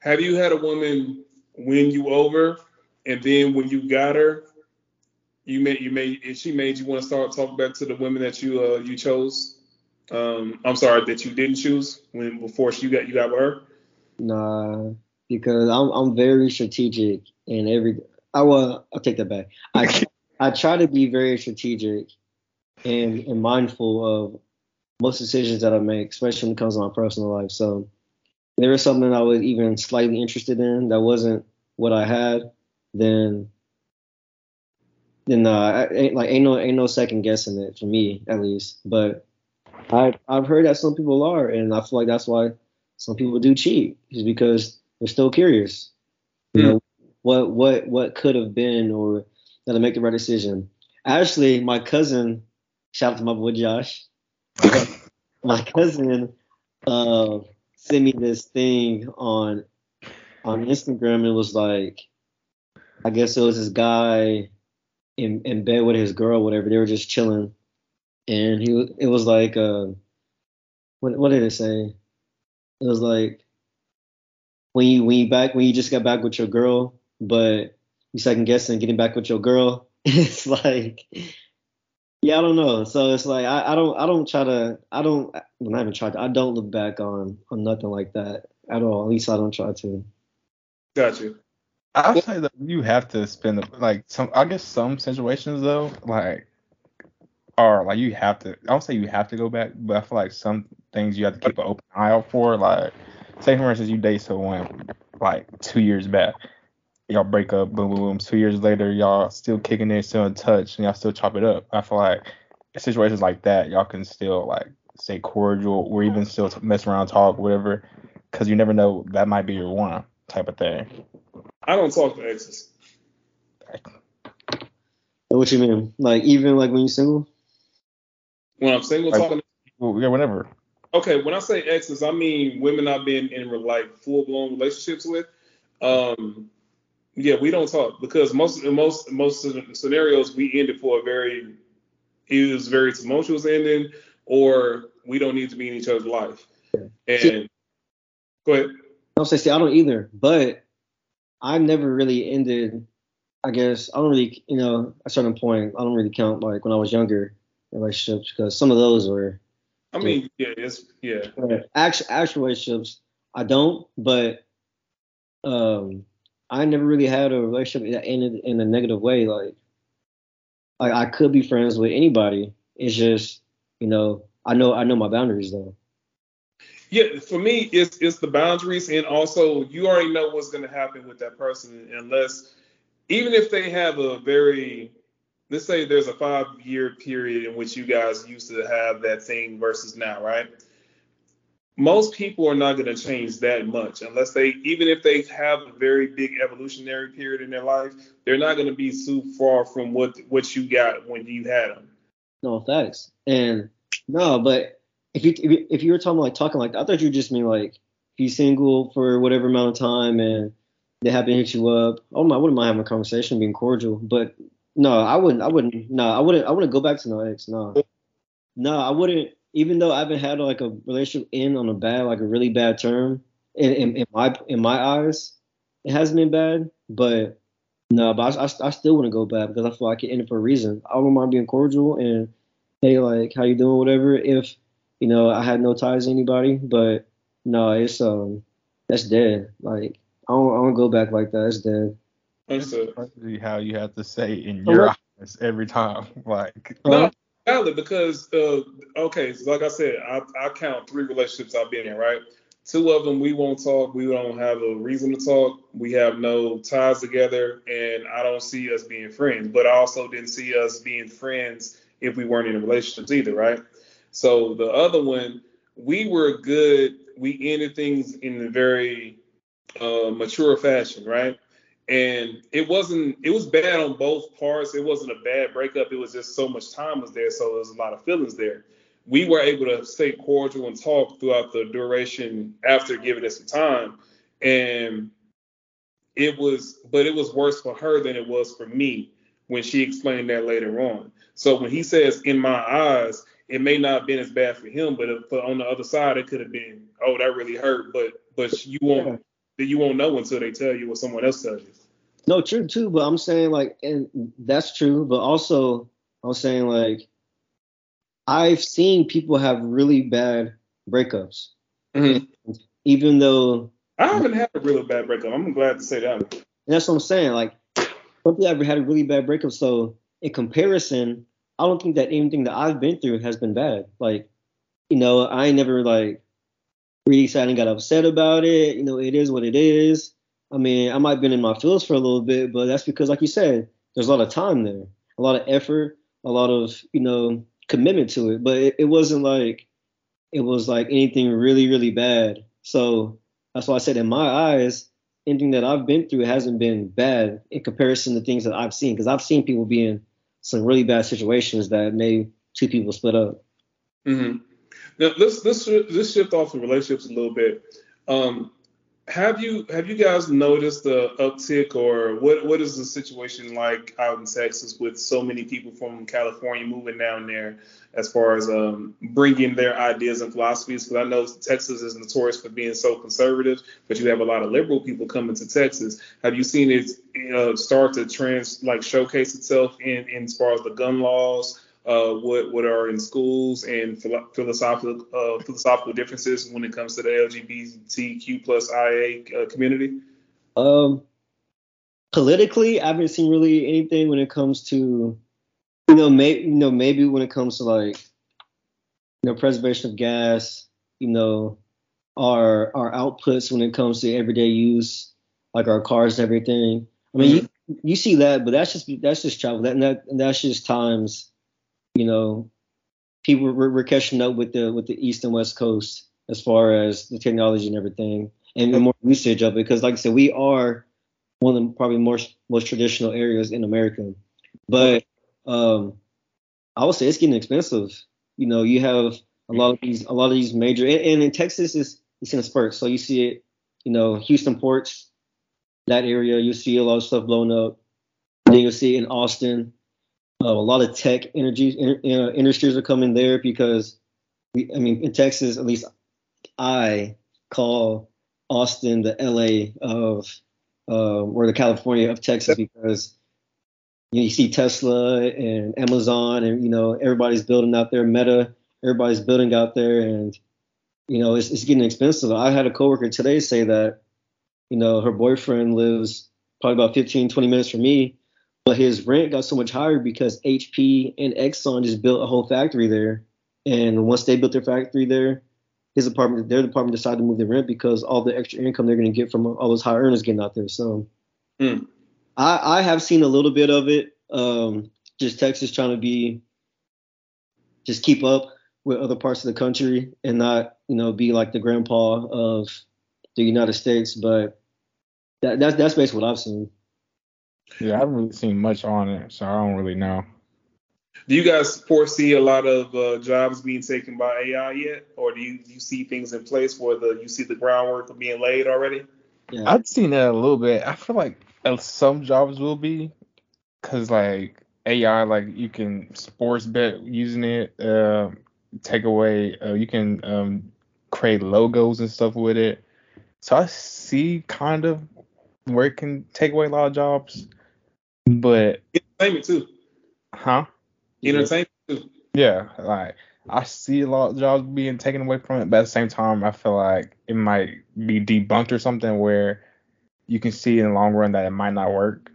Have you had a woman win you over, and then when you got her, you made you made she made you want to start talking back to the women that you uh you chose? Um, I'm sorry that you didn't choose when before you got you got with her. Nah, because I'm I'm very strategic in every I will. I'll take that back. I I try to be very strategic and, and mindful of most decisions that I make, especially when it comes to my personal life. So there was something I was even slightly interested in that wasn't what I had, then then uh, like ain't no ain't no second guessing it for me at least. But I I've heard that some people are, and I feel like that's why some people do cheat, is because they're still curious. You know what what what could have been, or that I make the right decision. Actually, my cousin, shout out to my boy Josh. my cousin uh, sent me this thing on on Instagram. It was like, I guess it was this guy in in bed with his girl, whatever. They were just chilling, and he it was like, uh, what what did it say? It was like when you when you back when you just got back with your girl, but you second guessing getting back with your girl. It's like yeah, I don't know. So it's like I, I don't I don't try to I don't well, not even try to I don't look back on on nothing like that at all. At least I don't try to. Got you. I'll say that you have to spend like some. I guess some situations though, like, are like you have to. I don't say you have to go back, but I feel like some things you have to keep an open eye out for. Like, say for instance, you date someone like two years back, y'all break up, boom, boom, boom. Two years later, y'all still kicking it, still in touch, and y'all still chop it up. I feel like situations like that, y'all can still like stay cordial, or even still mess around, talk, whatever, because you never know that might be your one type of thing. I don't talk to exes. What you mean? Like even like when you're single? When I'm single, Like- talking. Well, yeah, whatever. Okay, when I say exes, I mean women I've been in like full blown relationships with. Um, yeah, we don't talk because most most most of the scenarios we ended for a very it was very tumultuous ending, or we don't need to be in each other's life. And go ahead. I don't say, see, I don't either, but I never really ended. I guess I don't really, you know, at a certain point, I don't really count like when I was younger relationships because some of those were I mean, yeah, it's yeah. actual actual relationships. I don't, but um, I never really had a relationship that ended in a negative way. Like, like I could be friends with anybody. It's just, you know, I know I know my boundaries though. Yeah, for me, it's it's the boundaries, and also you already know what's going to happen with that person, unless even if they have a very, let's say there's a five year period in which you guys used to have that thing versus now, right? Most people are not going to change that much unless they, even if they have a very big evolutionary period in their life, they're not going to be so far from what what you got when you had them. No thanks, And no, but if you if you, were talking like talking like that, I thought you just mean like you single for whatever amount of time and they happen to hit you up. Oh my, I wouldn't mind having a conversation, being cordial. But no, I wouldn't. I wouldn't. No, I wouldn't. I wouldn't go back to no ex. No, no, I wouldn't. Even though I haven't had like a relationship end on a bad, like a really bad term, in in, in my in my eyes, it hasn't been bad. But no, but I, I, I still wouldn't go back because I feel like it ended for a reason. I don't mind being cordial and hey, like how you doing, whatever. If you know I had no ties to anybody, but no, it's um that's dead. Like I don't I don't go back like that. It's dead. That's Crazy how you have to say in your what? eyes every time. Like, No, valid because uh, okay, so like I said, I, I count three relationships I've been in, right? Two of them we won't talk. We don't have a reason to talk. We have no ties together, and I don't see us being friends. But I also didn't see us being friends if we weren't in relationships either, right? So the other one, we were good. We ended things in a very uh, mature fashion, right? And it wasn't. It was bad on both parts. It wasn't a bad breakup. It was just so much time was there, so there was a lot of feelings there. We were able to stay cordial and talk throughout the duration after giving it some time, and it was. But it was worse for her than it was for me when she explained that later on. So when he says "in my eyes," it may not have been as bad for him, but, if, but on the other side, it could have been, "Oh, that really hurt," but but you won't you won't know until they tell you or someone else tells you. No, true too. But I'm saying like, and that's true. But also, I'm saying like, I've seen people have really bad breakups, mm-hmm. even though I haven't had a really bad breakup. I'm glad to say that. And that's what I'm saying. Like, of them had a really bad breakup. So in comparison, I don't think that anything that I've been through has been bad. Like, you know, I never like really sat and got upset about it. You know, it is what it is. I mean, I might have been in my feels for a little bit, but that's because, like you said, there's a lot of time there, a lot of effort, a lot of, you know, commitment to it. But it, it wasn't like it was like anything really, really bad. So that's why I said in my eyes, anything that I've been through hasn't been bad in comparison to things that I've seen. Because I've seen people be in some really bad situations that made two people split up. Mm-hmm. Now let's let's let's shift off the relationships a little bit. Um, have you have you guys noticed the uptick or what what is the situation like out in Texas with so many people from California moving down there as far as um, bringing their ideas and philosophies? Because I know Texas is notorious for being so conservative but you have a lot of liberal people coming to Texas. Have you seen it uh, start to trans like showcase itself in, in as far as the gun laws uh, what what are in schools and philosophical uh, philosophical differences when it comes to the LGBTQ plus IA uh, community? Um, politically, I haven't seen really anything when it comes to you know maybe you know maybe when it comes to like you know preservation of gas, you know our our outputs when it comes to everyday use, like our cars and everything. I mean, mm-hmm. you, you see that, but that's just that's just travel. That, and that and that's just times you know, people we're, we're catching up with the with the east and west coast as far as the technology and everything, and the more usage of it. Because like I said, we are one of the probably most most traditional areas in America, but um, I would say it's getting expensive. You know, you have a lot of these a lot of these major and, and in Texas is it's in a spurt. So you see it, you know, Houston ports, that area, you see a lot of stuff blown up. Then you'll see in Austin, uh, a lot of tech energy in, industries are coming there because, we, I mean, in Texas, at least I call Austin the LA of, uh, or the California of Texas because you, know, you see Tesla and Amazon and, you know, everybody's building out there, Meta, everybody's building out there and, you know, it's, it's getting expensive. I had a coworker today say that, you know, her boyfriend lives probably about 15, 20 minutes from me but his rent got so much higher because HP and Exxon just built a whole factory there. And once they built their factory there, his apartment, their department decided to move the rent because all the extra income they're going to get from all those high earners getting out there. So mm. I, I have seen a little bit of it. Um, just Texas trying to be, just keep up with other parts of the country and not, you know, be like the grandpa of the United States. But that, that's that's basically what I've seen. Yeah, I haven't really seen much on it, so I don't really know. Do you guys foresee a lot of uh, jobs being taken by AI yet, or do you, do you see things in place where the you see the groundwork being laid already? Yeah. I've seen that a little bit. I feel like uh, some jobs will be, cause like AI, like you can sports bet using it, uh, take away, uh, you can um, create logos and stuff with it. So I see kind of where it can take away a lot of jobs. But entertainment too. Huh? Entertainment too. Yeah, like I see a lot of jobs being taken away from it, but at the same time, I feel like it might be debunked or something where you can see in the long run that it might not work.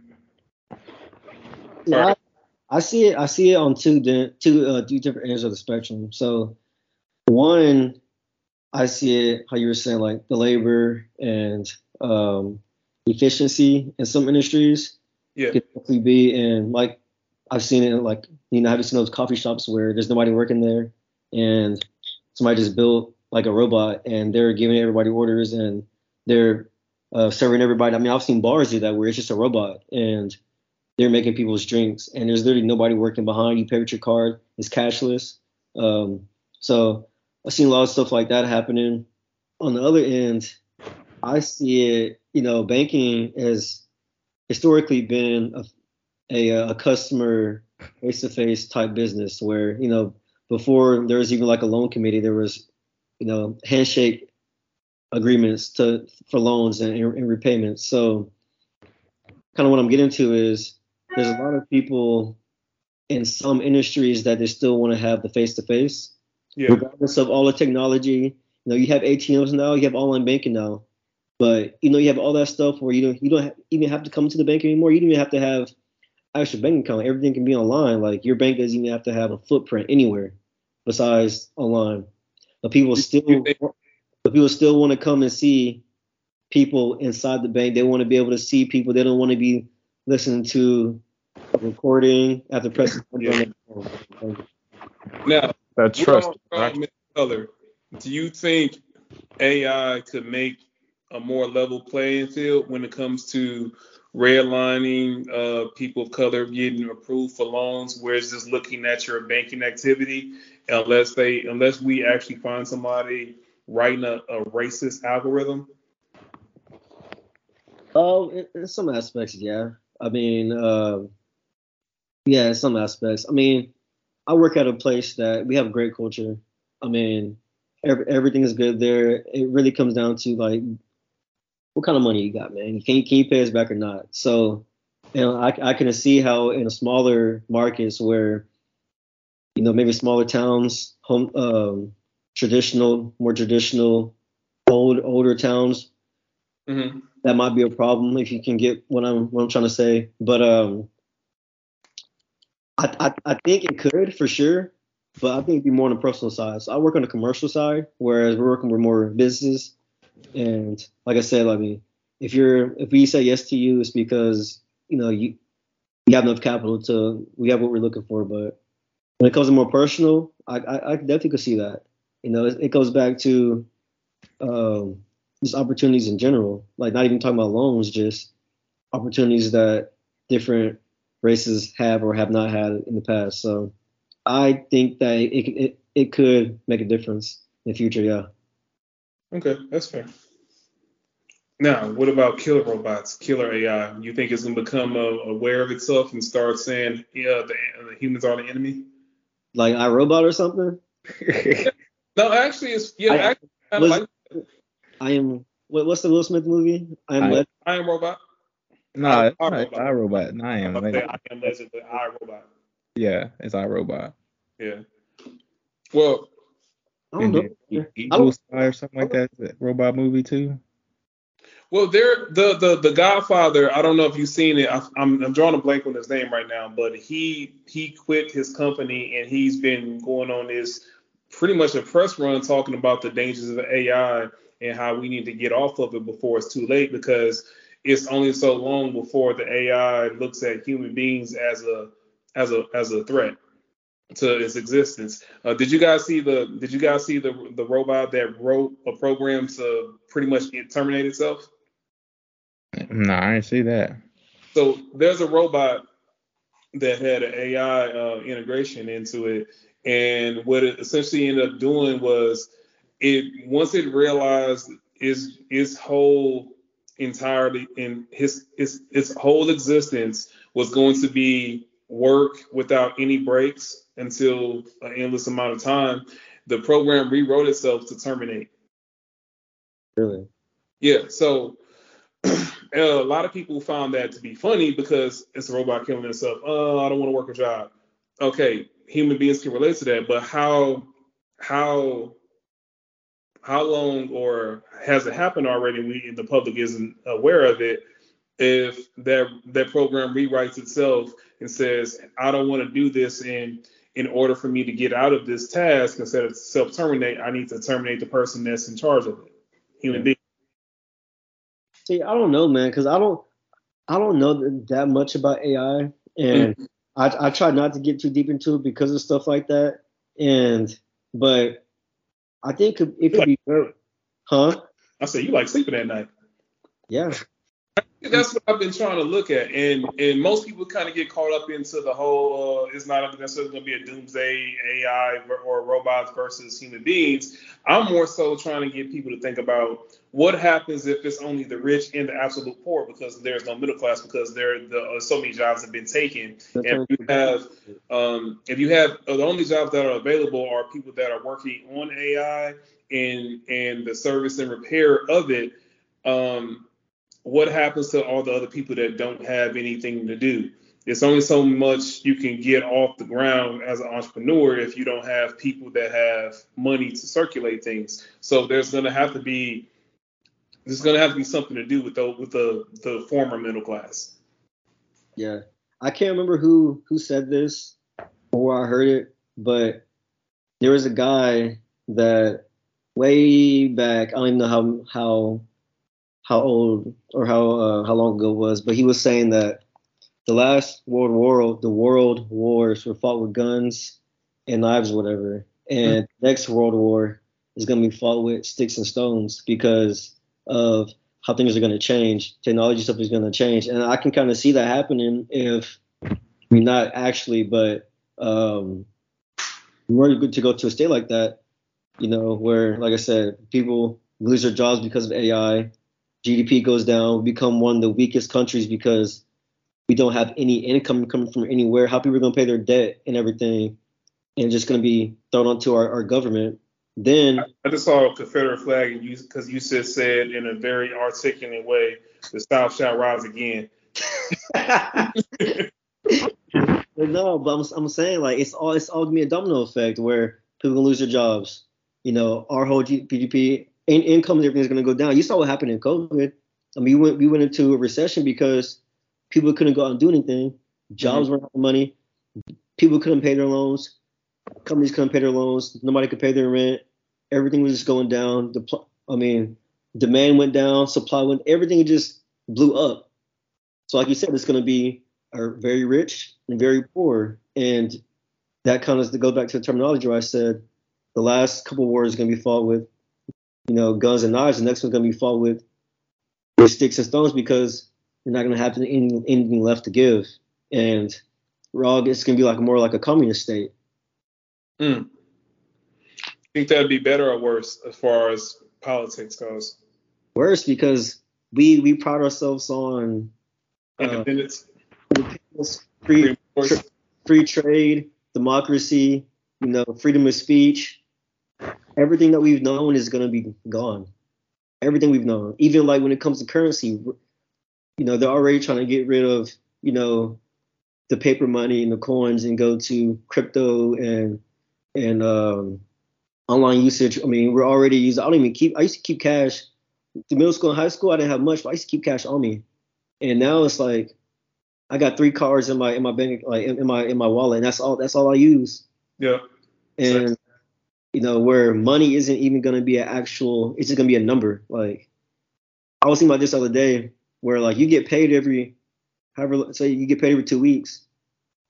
Yeah, I, I see it. I see it on two two uh, two different ends of the spectrum. So one, I see it how you were saying like the labor and um, efficiency in some industries yeah. be. And like I've seen it, like you know, I've seen those coffee shops where there's nobody working there, and somebody just built like a robot, and they're giving everybody orders, and they're uh, serving everybody. I mean, I've seen bars do that where it's just a robot, and they're making people's drinks, and there's literally nobody working behind. You pay with your card. It's cashless. Um, so I've seen a lot of stuff like that happening. On the other end, I see it. You know, banking as historically been a, a, a customer face-to-face type business where you know before there was even like a loan committee there was you know handshake agreements to for loans and, and repayments. So kind of what i'm getting to is there's a lot of people in some industries that they still want to have the face-to-face. Yeah. regardless of all the technology you know you have atms now you have online banking now but you know, you have all that stuff where you don't you don't even have to come to the bank anymore. You don't even have to have actual bank account. Everything can be online. Like your bank doesn't even have to have a footprint anywhere besides online. But people still, but people still want to come and see people inside the bank. They want to be able to see people. They don't want to be listening to a recording after pressing. Yeah. Now, That trust. on- we're on Color. Do you think AI could make a more level playing field when it comes to redlining uh, people of color getting approved for loans, where it's just looking at your banking activity, unless they unless we actually find somebody writing a, a racist algorithm? Oh, in, in some aspects, yeah. I mean, uh, yeah, in some aspects. I mean, I work at a place that we have great culture. I mean, every, everything is good there. It really comes down to like, what kind of money you got, man? Can you can you pay us back or not? So, you know, I I can see how in a smaller markets where, you know, maybe smaller towns, home, um, traditional, more traditional, old older towns Mm-hmm. that might be a problem if you can get what I'm what I'm trying to say. But um, I I, I think it could for sure, but I think it'd be more on the personal side. So I work on the commercial side, whereas we're working with more businesses. And like I said, I mean, if you're if we say yes to you, it's because you know you you have enough capital to we have what we're looking for. But when it comes to more personal, I I, I definitely could see that. You know, it, it goes back to um, just opportunities in general. Like not even talking about loans, just opportunities that different races have or have not had in the past. So I think that it it, it could make a difference in the future. Yeah. Okay, that's fair. Now, what about killer robots, killer AI? You think it's gonna become uh, aware of itself and start saying, yeah, the, the humans are the enemy? Like iRobot or something. No, actually, it's yeah, I- actually, kind was- like I am. What, what's the Will Smith movie? I am. I- Led- I am robot. Nah, it's I- not I- iRobot. Nah, I I'm am. about to say I am legend, but I robot. Yeah, it's iRobot. Yeah. Well, I don't know. And then I don't- Eagle Spy or something like that. Is that robot movie too? well, there the the the Godfather. I don't know if you've seen it. I, I'm I'm drawing a blank on his name right now, but he he quit his company and he's been going on this pretty much a press run talking about the dangers of AI and how we need to get off of it before it's too late because it's only so long before the AI looks at human beings as a as a as a threat to its existence. Uh, did you guys see the Did you guys see the the robot that wrote a program to pretty much terminate itself? Nah, I didn't see that. So there's a robot that had an AI uh, integration into it, and what it essentially ended up doing was it once it realized its its whole entirety in his its its whole existence was going to be work without any breaks until an endless amount of time. The program rewrote itself to terminate. Really. Yeah, so uh, a lot of people found that to be funny because it's a robot killing itself. Oh, I don't want to work a job. Okay, human beings can relate to that, but how how how long or has it happened already? We the public isn't aware of it. If that that program rewrites itself and says, I don't want to do this, and in order for me to get out of this task, instead of self terminate, I need to terminate the person that's in charge of it. Human being. See, I don't know, man, because I don't, I don't know that much about AI, and mm. I, I try not to get too deep into it because of stuff like that. And, but I think it, it could be, very huh? I said you like sleeping at night. Yeah, That's what I've been trying to look at, and and most people kind of get caught up into the whole. Uh, it's not necessarily going to be a doomsday AI or robots versus human beings. I'm more so trying to get people to think about what happens if it's only the rich and the absolute poor, because there's no middle class, because there the uh, so many jobs have been taken. And if you have um, if you have uh, the only jobs that are available are people that are working on AI and and the service and repair of it. Um, what happens to all the other people that don't have anything to do? It's only so much you can get off the ground as an entrepreneur if you don't have people that have money to circulate things. So there's going to have to be there's going to have to be something to do with the with the the former middle class. yeah. I can't remember who who said this or where I heard it, but there was a guy that way back. I don't even know how how how old or how uh, how long ago it was, but he was saying that the last world war, the world wars were fought with guns and knives or whatever, and next world war is going to be fought with sticks and stones because of how things are going to change. Technology stuff is going to change, and I can kind of see that happening if I mean not actually, but um, we're good to go to a state like that, you know, where like I said, people lose their jobs because of AI. GDP goes down, we become one of the weakest countries because we don't have any income coming from anywhere. How people are going to pay their debt and everything, and just going to be thrown onto our, our government. Then I just saw a Confederate flag, and you because you said said in a very articulate way, "The South shall rise again." No, but I'm, I'm saying like it's all it's all gonna be a domino effect where people gonna lose their jobs. You know, our whole GDP in, income and everything's gonna go down. You saw what happened in COVID. I mean, we went we went into a recession because people couldn't go out and do anything. Jobs mm-hmm. weren't having money. People couldn't pay their loans. Companies couldn't pay their loans. Nobody could pay their rent. Everything was just going down. The pl- I mean, demand went down, supply went. Everything just blew up. So, like you said, it's gonna be are very rich and very poor. And that kind of goes back to the terminology where I said the last couple wars is going to be fought with, you know, guns and knives. The next one's going to be fought with, with sticks and stones because you're not going to have any, anything left to give. And we're all, it's going to be like more like a communist state. Mm. Think that'd be better or worse as far as politics goes? Worse because we we pride ourselves on uh, Independence, free free, free trade, democracy, you know, freedom of speech. Everything that we've known is going to be gone. Everything we've known, even like when it comes to currency, you know, they're already trying to get rid of, you know, the paper money and the coins and go to crypto and and um, online usage. I mean, we're already using. I don't even keep. I used to keep cash. The middle school and high school, I didn't have much, but I used to keep cash on me. And now it's like I got three cards in my in my bank like in, in my in my wallet, and that's all that's all I use. yeah, And you know where money isn't even gonna be an actual, it's just gonna be a number. Like I was thinking about this the other day, where like you get paid every, however, say you get paid every two weeks,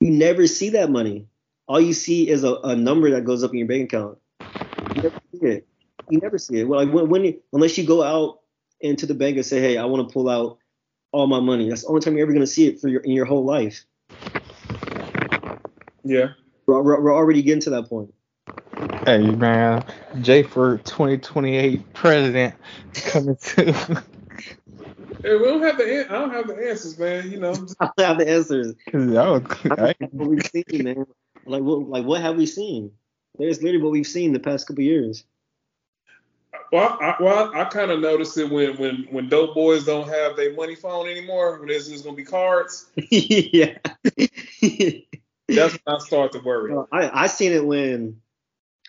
you never see that money. All you see is a, a number that goes up in your bank account. You never see it. You never see it. Well, like when, when unless you go out into the bank and say, hey, I want to pull out all my money. That's the only time you're ever gonna see it for your in your whole life. yeah. We're, we're already getting to that point. Hey man, Jay for 2028 president coming to. Hey, we don't have the I don't have the answers, man. You know, just- I don't have the answers. I was, I, what we've seen, man. Like what like what have we seen? There's literally what we've seen the past couple years. well, I, well, I kind of noticed it when when when dope boys don't have their money phone anymore. When it's just gonna be cards. yeah. That's when I start to worry. Well, I I seen it when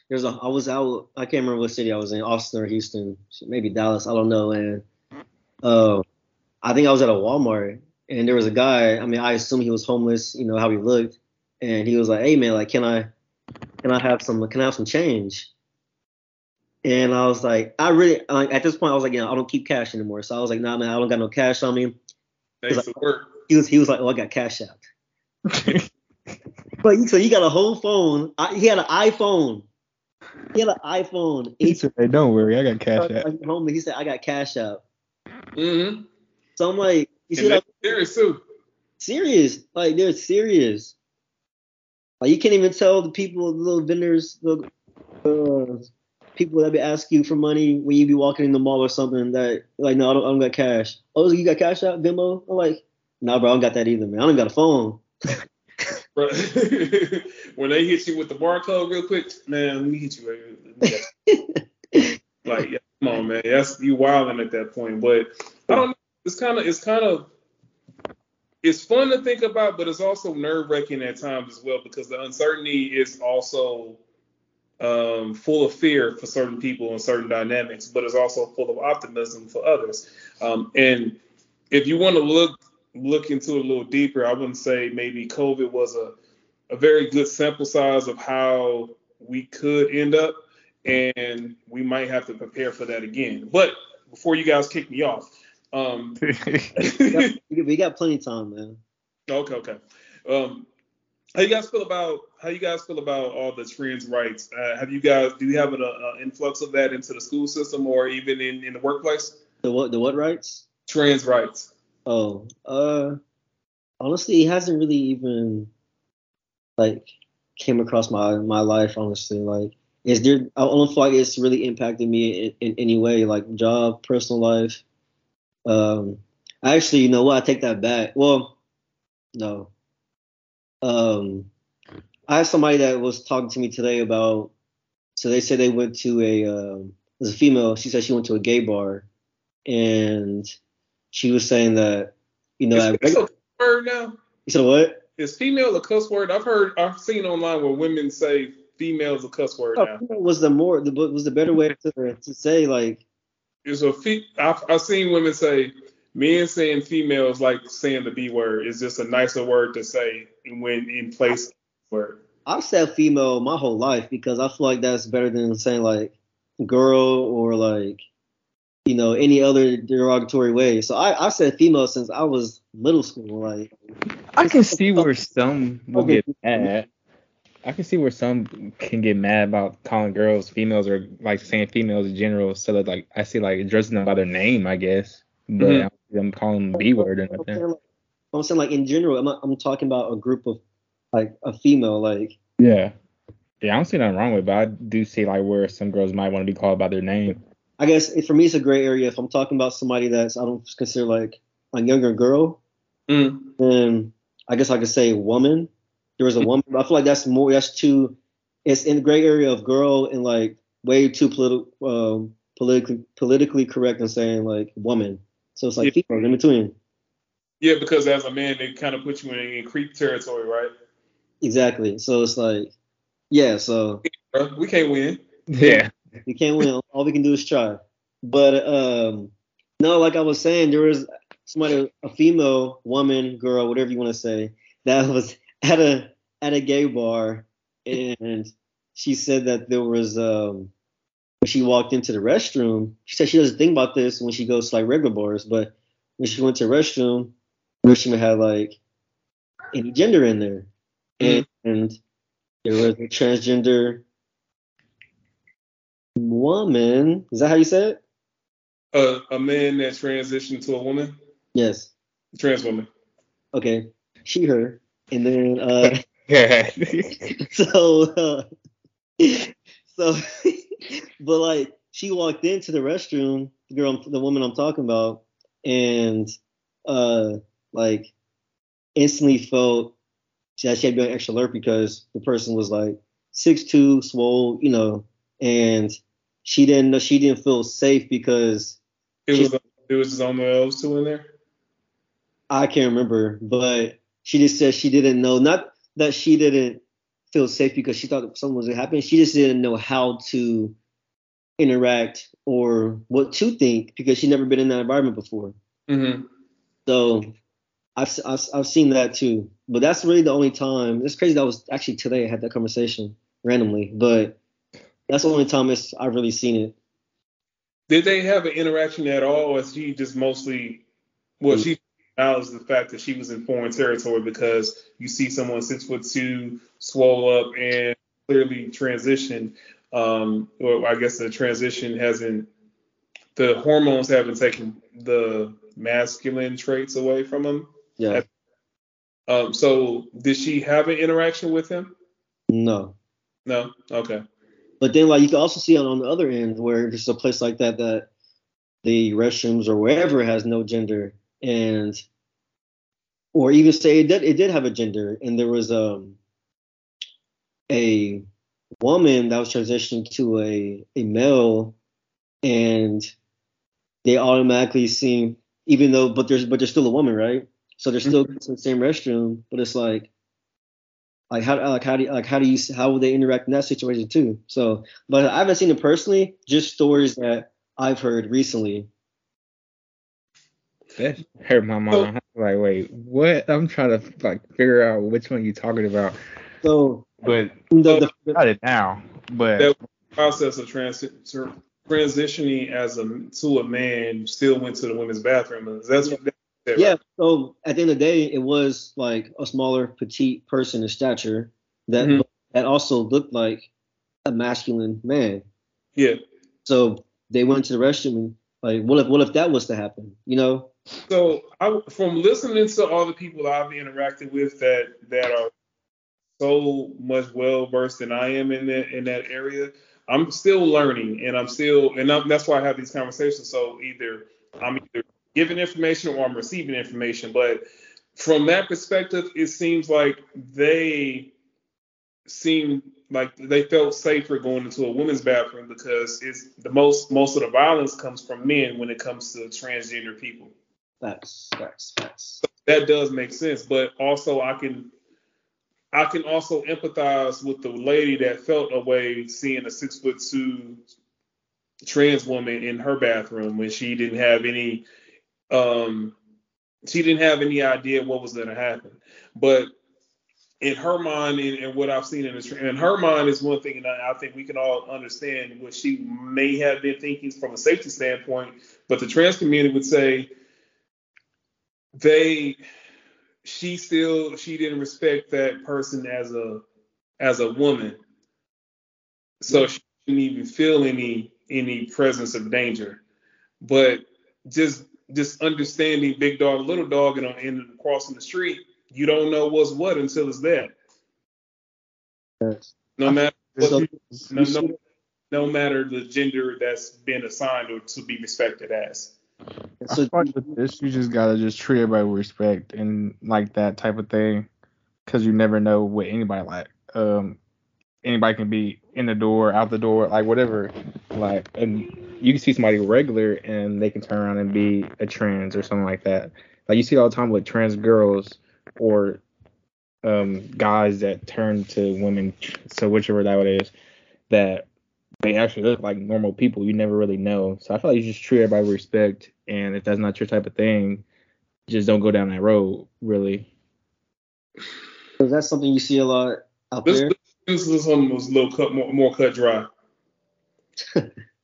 there's a I was out I can't remember what city I was in Austin or Houston maybe Dallas I don't know and uh I think I was at a Walmart and there was a guy I mean I assume he was homeless you know how he looked and he was like hey man like can I can I have some can I have some change? And I was like I really like at this point I was like yeah, I don't keep cash anymore. So I was like nah man I don't got no cash on me. Thanks to work. he was he was like oh I got Cash App. But so he got a whole phone I, he had an iPhone he had an iPhone. he He said, hey, don't worry, I got cash like, out. home, he said, I got Cash App. Mm-hmm. So I'm like, you see And what serious too. serious? Like they're serious. Like you can't even tell the people, the little vendors, the uh, people that be asking you for money when you be walking in the mall or something. That like, no, I don't, I don't got cash. Oh, you got Cash App, Venmo? I'm like, nah, bro, I don't got that either, man. I don't got a phone. When they hit you with the barcode real quick, man, let me hit you. Let me get you. like, yeah, come on, man. That's you wilding at that point. But I don't know. It's kind of it's kind of it's fun to think about, but it's also nerve wracking at times as well because the uncertainty is also um, full of fear for certain people and certain dynamics, but it's also full of optimism for others. Um, and if you want to look look into it a little deeper, I wouldn't say maybe COVID was a, a very good sample size of how we could end up, and we might have to prepare for that again. But before you guys kick me off, um, We got, we got plenty of time, man. okay, okay. Um, how you guys feel about how you guys feel about all the trans rights? Uh, have you guys do you have an uh, influx of that into the school system or even in, in the workplace? The what? The what rights? Trans rights. Oh, uh, honestly, it hasn't really even like came across my my life. Honestly, like, is there? I don't feel like it's really impacted me in, in any way, like job, personal life. Um, actually, you know what? I take that back. Well, no. Um, I had somebody that was talking to me today about. So they said they went to a. Um, it was a female. She said she went to a gay bar, and she was saying that, you know, Is at female reg- a word now? you said what? Is female a cuss word? I've heard I've seen online where women say female is a cuss word Oh, now. was the more the was the better way to, to say like It's a fe- I've, I've seen women say men saying female is like saying the b word. It's just a nicer word to say when in place word. I've said female my whole life because I feel like that's better than saying like girl or like you know any other derogatory way. So I I said female since I was middle school. Like I can see where some will Okay. get mad. I can see where some can get mad about calling girls females or like saying females in general. So that like I see like addressing them by their name, I guess. But Mhm. I don't them calling them B word or I'm nothing. like, I'm saying like in general. I'm I'm talking about a group of like a female like Yeah. Yeah, I don't see nothing wrong with it, but I do see like where some girls might want to be called by their name. I guess if, for me it's a gray area. If I'm talking about somebody that's I don't consider like a younger girl, Mm. then I guess I could say woman. There was a woman. I feel like that's more. That's too. It's in the gray area of girl and like way too political, um, politically politically correct and saying like woman. So it's like Yeah. female in between. Yeah, because as a man, they kind of put you in, in creep territory, right? Exactly. So it's like, yeah. So We can't win. Yeah. We can't win. All we can do is try. But um, no, like I was saying, there was somebody, a female woman, girl, whatever you want to say, that was at a at a gay bar, and she said that there was um, when she walked into the restroom, she said she doesn't think about this when she goes to like regular bars, but when she went to the restroom, the restroom had like any gender in there, and, and there was a transgender woman. Is that how you say it? A, a man that transitioned to a woman, Yes. trans woman. Okay. She, her. And then, uh, Yeah. so, uh, so, but like, she walked into the restroom, the girl, the woman I'm talking about, and, uh, like, instantly felt that she had to be on extra alert because the person was like six two, swole, you know, and she didn't know she didn't feel safe because It She- was it was on the else two in there. I can't remember, but she just said she didn't know. Not that she didn't feel safe because she thought something was going to happen. She just didn't know how to interact or what to think because she never been in that environment before. Mm-hmm. So I've, I've, I've seen that too. But that's really the only time. It's crazy that was actually today I had that conversation randomly, but that's the only time it's, I've really seen it. Did they have an interaction at all, or is she just mostly? Well, she acknowledged the fact that she was in foreign territory because you see someone six foot two, swole up, and clearly transitioned. Um, or I guess the transition hasn't. The hormones haven't taken the masculine traits away from him. Yeah. Um, so did she have an interaction with him? No. No. Okay. But then, like, you can also see on, on the other end where there's a place like that that the restrooms or wherever has no gender, and or even say it did it did have a gender, and there was um a woman that was transitioning to a a male, and they automatically seem even though but there's but they're still a woman, right? So they're still in the same restroom, but it's like like how like how do you, like how do you how will they interact in that situation too? So, but I haven't seen it personally, just stories that I've heard recently. That hurt my mom. I was like, wait, what? I'm trying to like figure out which one you're talking about. So But the, the, got it now. But That process of trans- tr- transitioning as a to a man still went to the women's bathroom. That's what that, yeah. So at the end of the day, it was like a smaller, petite person in stature that Mhm. that also looked like a masculine man. yeah. So they went to the restroom and like, what if what if that was to happen? You know? So I, from listening to all the people I've interacted with that that are so much well versed than I am in that in that area, I'm still learning and I'm still and I'm, that's why I have these conversations. So either I'm either giving information or I'm receiving information. But from that perspective, it seems like they seem like they felt safer going into a women's bathroom because it's the most most of the violence comes from men when it comes to transgender people Facts, facts, facts. that does make sense. But also, I can I can also empathize with the lady that felt a way seeing a six foot two trans woman in her bathroom when she didn't have any um she didn't have any idea what was going to happen. But in her mind and, and what I've seen in the in her mind is one thing, and I, I think we can all understand what she may have been thinking from a safety standpoint. But the trans community would say they she still she didn't respect that person as a as a woman so she didn't even feel any any presence of danger but just just understanding big dog little dog and, and crossing the street you don't know what's what until it's there Facts. no matter So, no, no, no matter the gender that's been assigned or to be respected as so with this, you just gotta just treat everybody with respect and like that type of thing, because you never know what anybody like. Um, anybody can be in the door, out the door, like whatever. Like, and you can see somebody regular and they can turn around and be a trans or something like that. Like you see all the time with trans girls or um guys that turn to women, so whichever that that is, that they actually look like normal people. You never really know. So I feel like you just treat everybody with respect, and if that's not your type of thing, just don't go down that road. Really. is that something you see a lot out This, there? this is something was a little cut more, more cut dry.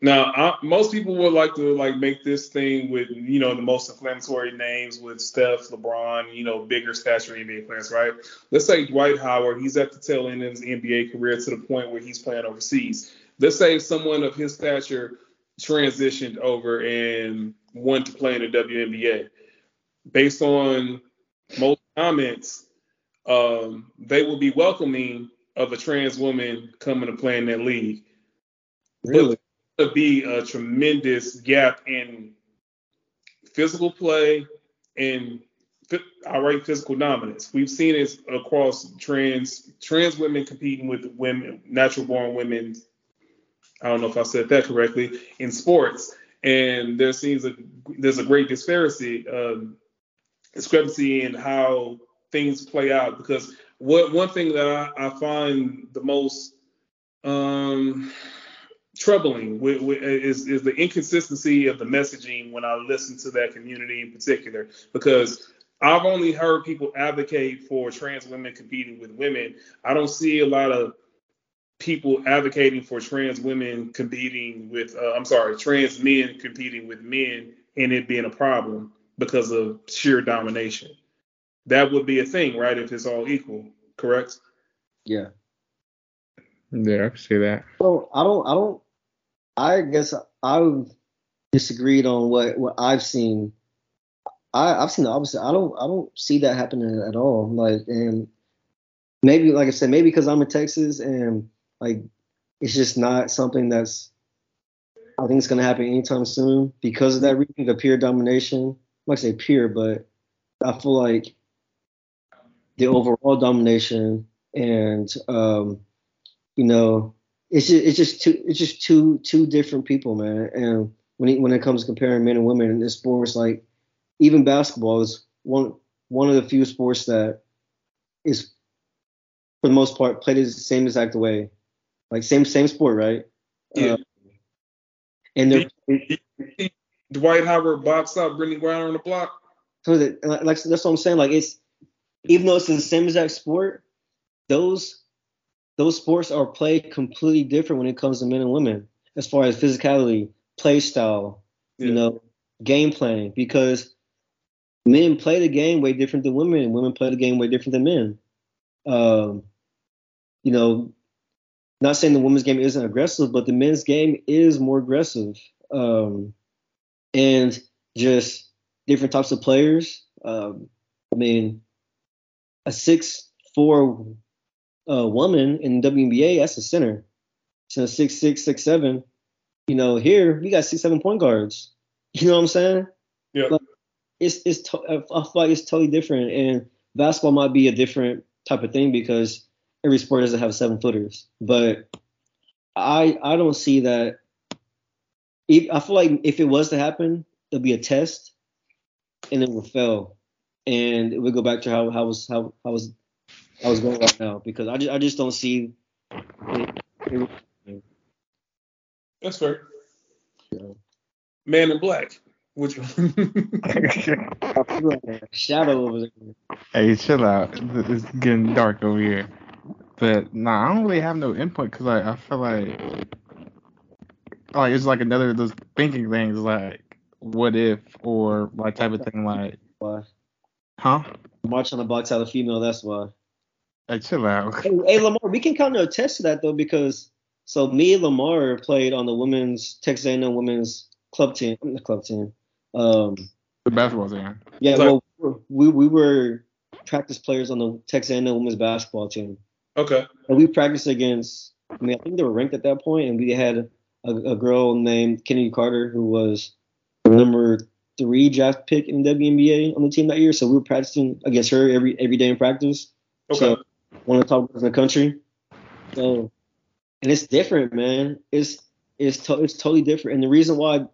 now, I, most people would like to like make this thing with you know the most inflammatory names with Steph, LeBron, you know bigger stature NBA players, right? Let's say Dwight Howard, he's at the tail end of his NBA career to the point where he's playing overseas. Let's say someone of his stature transitioned over and went to play in the WNBA. Based on most comments, um, they will be welcoming of a trans woman coming to play in that league. Really? But to be a tremendous gap in physical play and outright physical dominance. We've seen it across trans trans women competing with women, natural born women. I don't know if I said that correctly in sports, and there seems a there's a great disparity um, discrepancy in how things play out because what one thing that I, I find the most um, troubling with, with, is is the inconsistency of the messaging when I listen to that community in particular because I've only heard people advocate for trans women competing with women. I don't see a lot of people advocating for trans women competing with uh, I'm sorry, trans men competing with men and it being a problem because of sheer domination. That would be a thing, right? If it's all equal, correct? Yeah. Yeah, I can see that. Well, I don't, I don't, I guess I've disagreed on what what I've seen. I I've seen the opposite. I don't I don't see that happening at all. Like and maybe like I said, maybe because I'm in Texas and like it's just not something that's I think it's gonna happen anytime soon because of that reason, the peer domination. I'm not say peer, but I feel like the overall domination and um, you know it's just it's just two it's just two two different people, man. And when it, when it comes to comparing men and women in this sports, like even basketball is one one of the few sports that is for the most part played the same exact way, like same same sport, right? Yeah. Uh, and they're Dwight Howard box out Brittney Griner on the block. so that, like, that's what I'm saying. Like it's even though it's the same exact sport, those those sports are played completely different when it comes to men and women as far as physicality, play style, you know, game playing. Because men play the game way different than women, and women play the game way different than men. Um, you know, not saying the women's game isn't aggressive, but the men's game is more aggressive. Um, and just different types of players. Um, I mean, a six four uh, woman in WNBA, that's a center. So six six six seven. You know, here we got six seven point guards. You know what I'm saying? Yeah. Like, it's it's to, I feel like it's totally different, and basketball might be a different type of thing because every sport doesn't have seven footers. But I I don't see that. If, I feel like if it was to happen, it'll be a test, and it will fail, and it would go back to how how was how how was how was going right now because I just I just don't see. It, it, That's fair. Yeah. Man in Black. Which I feel like a shadow over there. hey, chill out. It's getting dark over here. But nah, I don't really have no input because like I feel like like it's like another of those thinking things like what if or like type of thing like Why? huh? March on the box out a female. That's why. Hey, chill out. Hey, hey, Lamar, we can kind of attest to that though because so me and Lamar played on the women's Texas A&M women's club team, the club team. Um, The basketball team. yeah, So- well, we we were practice players on the Texas A&M women's basketball team, okay. and we practiced against. I mean, I think they were ranked at that point, and we had a, a girl named Kennedy Carter who was number three draft pick in the WNBA on the team that year. So we were practicing against her every every day in practice. Okay. So one of the top girls in the country. So, and it's different, man. It's it's to, it's totally different. And the reason why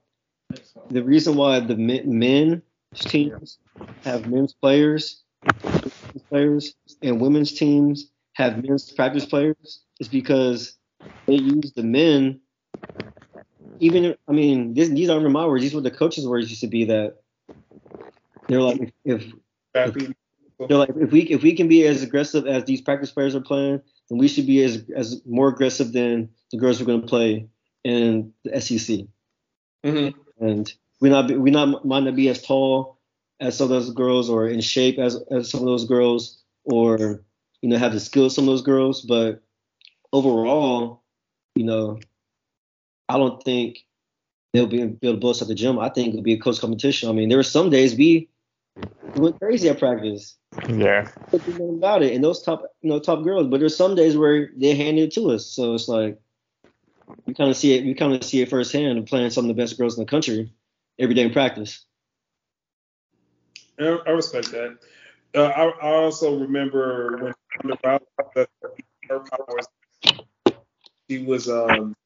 the reason why the men, teams have men's players, players, and women's teams have men's practice players is because they use the men. Even I mean, this, these aren't my words. These were the coaches' words. Used to be that they're like, if Happy. They're like, if we if we can be as aggressive as these practice players are playing, then we should be as as more aggressive than the girls who are going to play in the SEC. hmm And we not be, we not might not be as tall as some of those girls, or in shape as as some of those girls, or you know have the skills of some of those girls. But overall, you know, I don't think they'll be be able to bust at the gym. I think it'll be a close competition. I mean, there were some days we went crazy at practice Yeah. nothing about it. And those top, you know, top girls. But there's some days where they hand it to us. So it's like we kind of see it. We kind of see it firsthand and playing some of the best girls in the country every day in practice. I I respect that. Uh, I, I also remember when Ronda Rousey, her powers, she was um,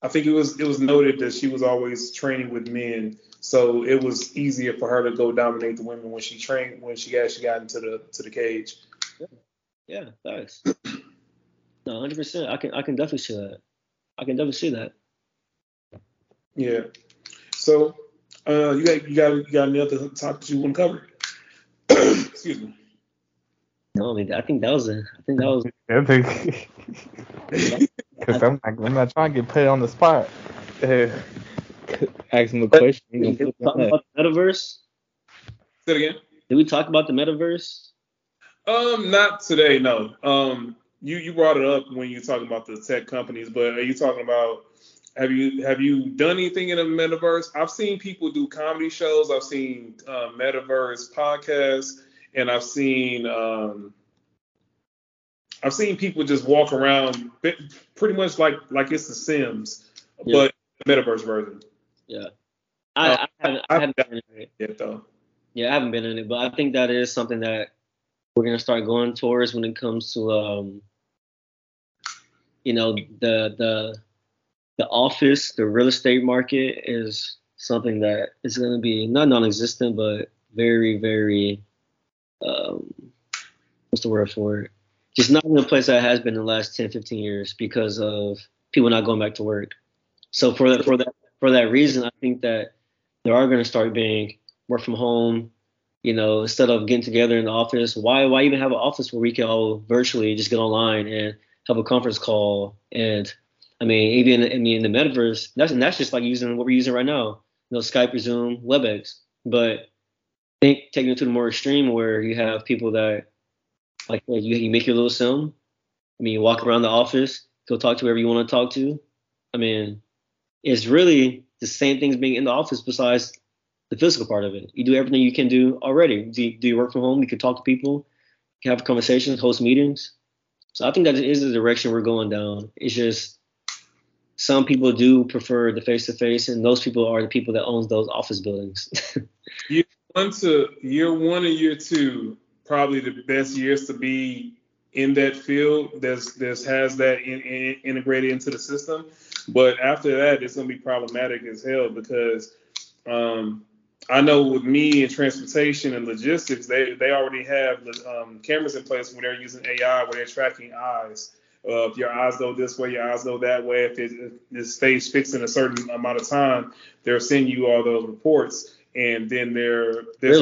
I think it was it was noted that she was always training with men, so it was easier for her to go dominate the women when she trained when she actually got into the to the cage. Yeah, thanks. No, hundred percent. I can I can definitely see that. I can definitely see that. Yeah. So uh, you got you got you got any other topics you want to cover? Excuse me. No, I mean I think that was a. I think that was. I think because I'm not, I'm not trying to get put on the spot. Uh, ask him a question. Did we talk about the metaverse? Say it again. Did we talk about the metaverse? Um, not today, no. Um, you you brought it up when you're talking about the tech companies, but are you talking about have you have you done anything in the metaverse? I've seen people do comedy shows. I've seen uh, metaverse podcasts, and I've seen um, I've seen people just walk around pretty much like like it's The Sims, Yeah. but the metaverse version. Yeah. I, Oh, I haven't. I haven't been in it. Yet though. Yeah, I haven't been in it, but I think that is something that we're gonna start going towards when it comes to um, you know, the the the office, the real estate market is something that is gonna be not non-existent, but very, very um, what's the word for it? Just not in the place that has been in the last 10, 15 years because of people not going back to work. So for that for that for that reason, I think that there are going to start being work from home, you know, instead of getting together in the office, why why even have an office where we can all virtually just get online and have a conference call? And I mean, even I mean, in the metaverse, that's and that's just like using what we're using right now, you know, Skype, Zoom, WebEx. But I think taking it to the more extreme where you have people that like you, you make your little sim. I mean, you walk around the office, go talk to whoever you want to talk to. I mean, it's really the same things being in the office besides the physical part of it. You do everything you can do already. Do you, do you work from home? You can talk to people, you can have conversations, host meetings. So I think that is the direction we're going down. It's just some people do prefer the face to face, and those people are the people that owns those office buildings. year one to year one and year two, probably the best years to be in that field. There's has that in, in, integrated into the system, but after that, it's gonna be problematic as hell because um, I know with me and transportation and logistics, they they already have um, cameras in place where they're using AI, where they're tracking eyes. Uh, if your eyes go this way, your eyes go that way. If it, if it stays fixed in a certain amount of time, they're sending you all those reports, and then they're there's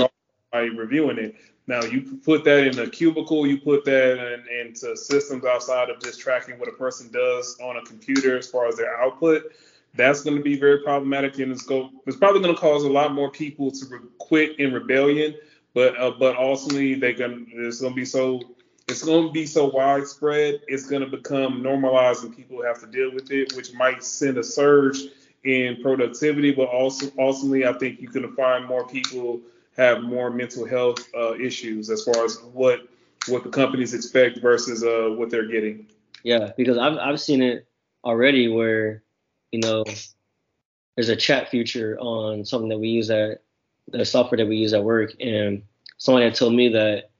Really? reviewing it. Now you put that in a cubicle, you put that in, into systems outside of just tracking what a person does on a computer as far as their output. That's going to be very problematic and it's go. It's probably going to cause a lot more people to re- quit in rebellion. But uh, but ultimately they going it's going to be so it's going to be so widespread. It's going to become normalized and people have to deal with it, which might send a surge in productivity. But also ultimately, I think going to find more people have more mental health uh, issues as far as what what the companies expect versus uh, what they're getting. Yeah, because I've I've seen it already where, you know, there's a chat feature on something that we use at the software that we use at work, and someone had told me that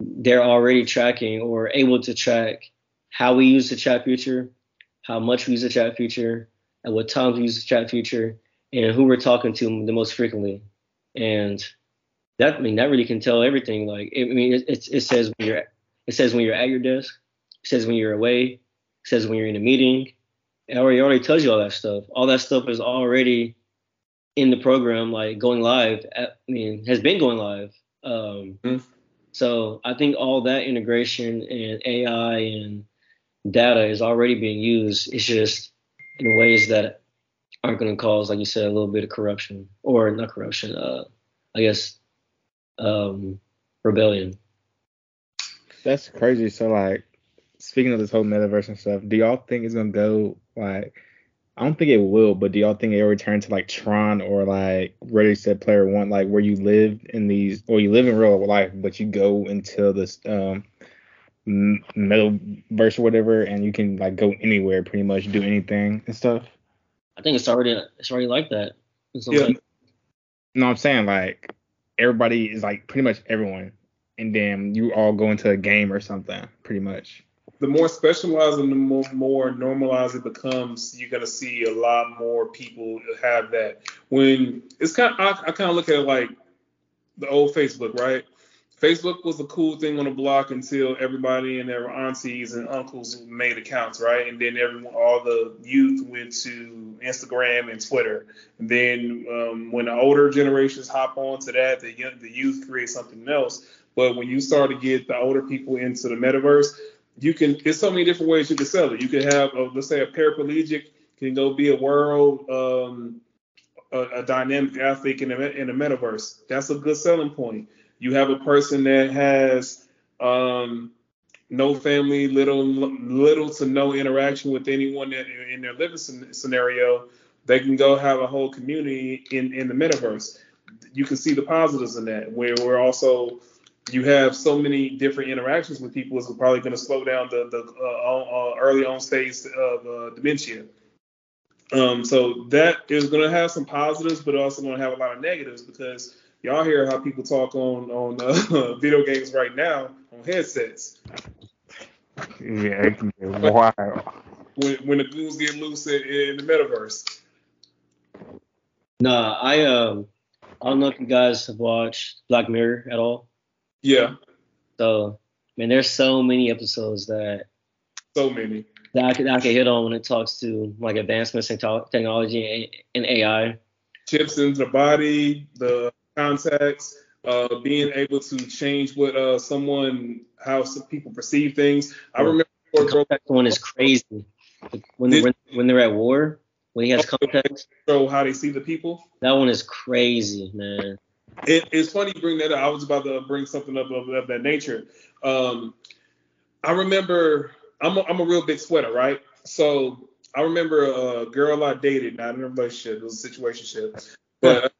they're already tracking or able to track how we use the chat feature, how much we use the chat feature, at what times we use the chat feature, and who we're talking to the most frequently. And that I mean that really can tell everything. Like it, I mean it, it, it says when you're it says when you're at your desk, it says when you're away, it says when you're in a meeting. It already, it already tells you all that stuff. All that stuff is already in the program, like going live. At, I mean, has been going live. Um, Mhm. So I think all that integration and AI and data is already being used. It's just in ways that aren't going to cause, like you said, a little bit of corruption or not corruption. Uh, I guess um, rebellion. That's crazy. So like, speaking of this whole metaverse and stuff, do y'all think it's gonna go like? I don't think it will, but do y'all think it'll return to like Tron or like Ready Set Player One, like where you live in these, or you live in real life, but you go into this um metaverse or whatever, and you can like go anywhere, pretty much do anything and stuff. I think it's already it's already like that. It's Yeah. like- No, I'm saying like everybody is like pretty much everyone, and then you all go into a game or something, pretty much. The more specialized and the more, more normalized it becomes, you're gonna see a lot more people have that. When it's kind, of, I, I kind of look at it like the old Facebook, right? Facebook was a cool thing on the block until everybody and their aunties and uncles made accounts, right? And then everyone, all the youth went to Instagram and Twitter. And then um, when the older generations hop onto that, the young, the youth create something else. But when you start to get the older people into the metaverse, you can. There's so many different ways you can sell it. You can have, a, let's say, a paraplegic can go be a world. Um, a, a dynamic athlete in the, in the metaverse. That's a good selling point. You have a person that has um, no family, little little to no interaction with anyone in their living scenario. They can go have a whole community in, in the metaverse. You can see the positives in that. Where we're also you have so many different interactions with people is probably going to slow down the the uh, uh, early on stage of uh, dementia. Um, so that is going to have some positives, but also going to have a lot of negatives because y'all hear how people talk on on uh, video games right now on headsets. Yeah, it can be wild. When when the goons get loose in, in the metaverse. Nah, I um I don't know if you guys have watched Black Mirror at all. Yeah, So man, there's so many episodes that so many. that I could I could hit on when it talks to like advancements in to- technology and, and AI. Chips into the body, the contacts, uh, being able to change what uh, someone how some people perceive things. I remember The Bro one is crazy. When they're, when, when they're at war, when he has contacts. show how they see the people. that one is crazy, man. It, it's funny you bring that up. I was about to bring something up of, of that nature. Um, I remember I'm a, I'm a real big sweater, right? So I remember a girl I dated, not in a relationship, it was a situationship, but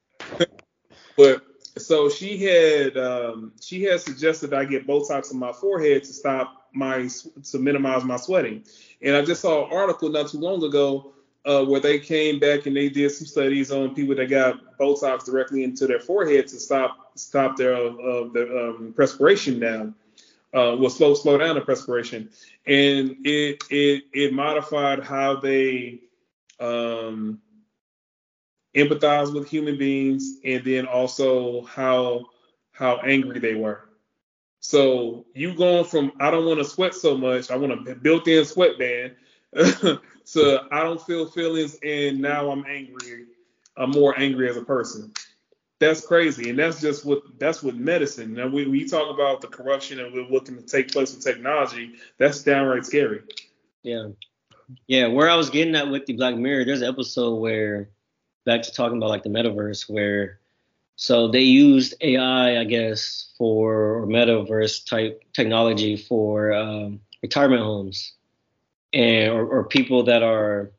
but so she had um, she had suggested I get Botox on my forehead to stop my to minimize my sweating, and I just saw an article not too long ago uh, where they came back and they did some studies on people that got Botox directly into their forehead to stop stop their uh, their um, perspiration down, uh, will slow slow down the perspiration, and it it it modified how they um, empathize with human beings, and then also how how angry they were. So you going from I don't want to sweat so much, I want a built-in sweatband, to I don't feel feelings, and now I'm angry. I'm more angry as a person. That's crazy, and that's just what that's what medicine. Now we we talk about the corruption and we're looking to take place with technology. That's downright scary. Yeah. Yeah, where I was getting at with the Black Mirror, there's an episode where back to talking about like the metaverse where so they used AI, I guess, for or metaverse type technology for um, retirement homes and or, or people that are,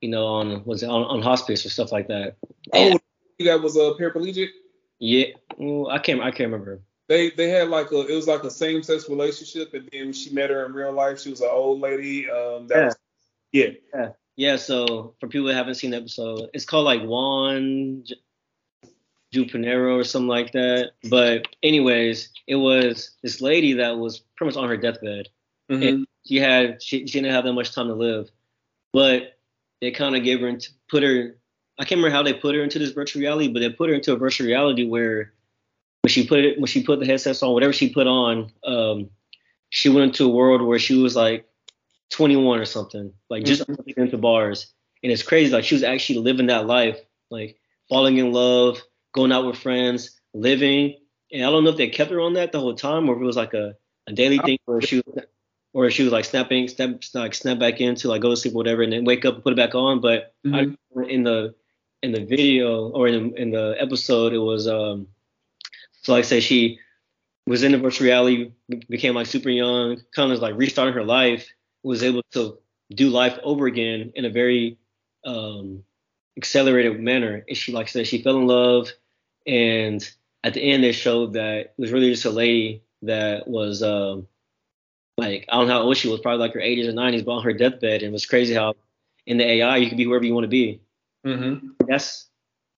you know, on was it on, on hospice or stuff like that. Oh, you guy was a paraplegic. Yeah, well, I can't I can't remember. They they had like a it was like a same sex relationship, and then she met her in real life. She was an old lady. Um, that Yeah. was, yeah. Yeah. Yeah, so for people that haven't seen the episode, it's called like Juan Jupanero or something like that. But anyways, it was this lady that was pretty much on her deathbed. Mhm. And she had she, she didn't have that much time to live. But they kind of gave her into put her I can't remember how they put her into this virtual reality, but they put her into a virtual reality where when she put it when she put the headsets on, whatever she put on, um, she went into a world where she was like 21 or something, like just into bars. And it's crazy, like she was actually living that life, like falling in love, going out with friends, living. And I don't know if they kept her on that the whole time, or if it was like a, a daily thing, where she was, or she was like snapping, snap, like snap back into like go to sleep, or whatever, and then wake up and put it back on. But I, Mhm. in the in the video or in the, in the episode, it was um, so like I say she was in the virtual reality, became like super young, kind of like restarting her life, was able to do life over again in a very um, accelerated manner. And she, like I said, she fell in love, and at the end they showed that it was really just a lady that was um, like I don't know how old she was, probably like her 80s or 90s, but on her deathbed. And it was crazy how in the AI you can be whoever you want to be Mhm. that's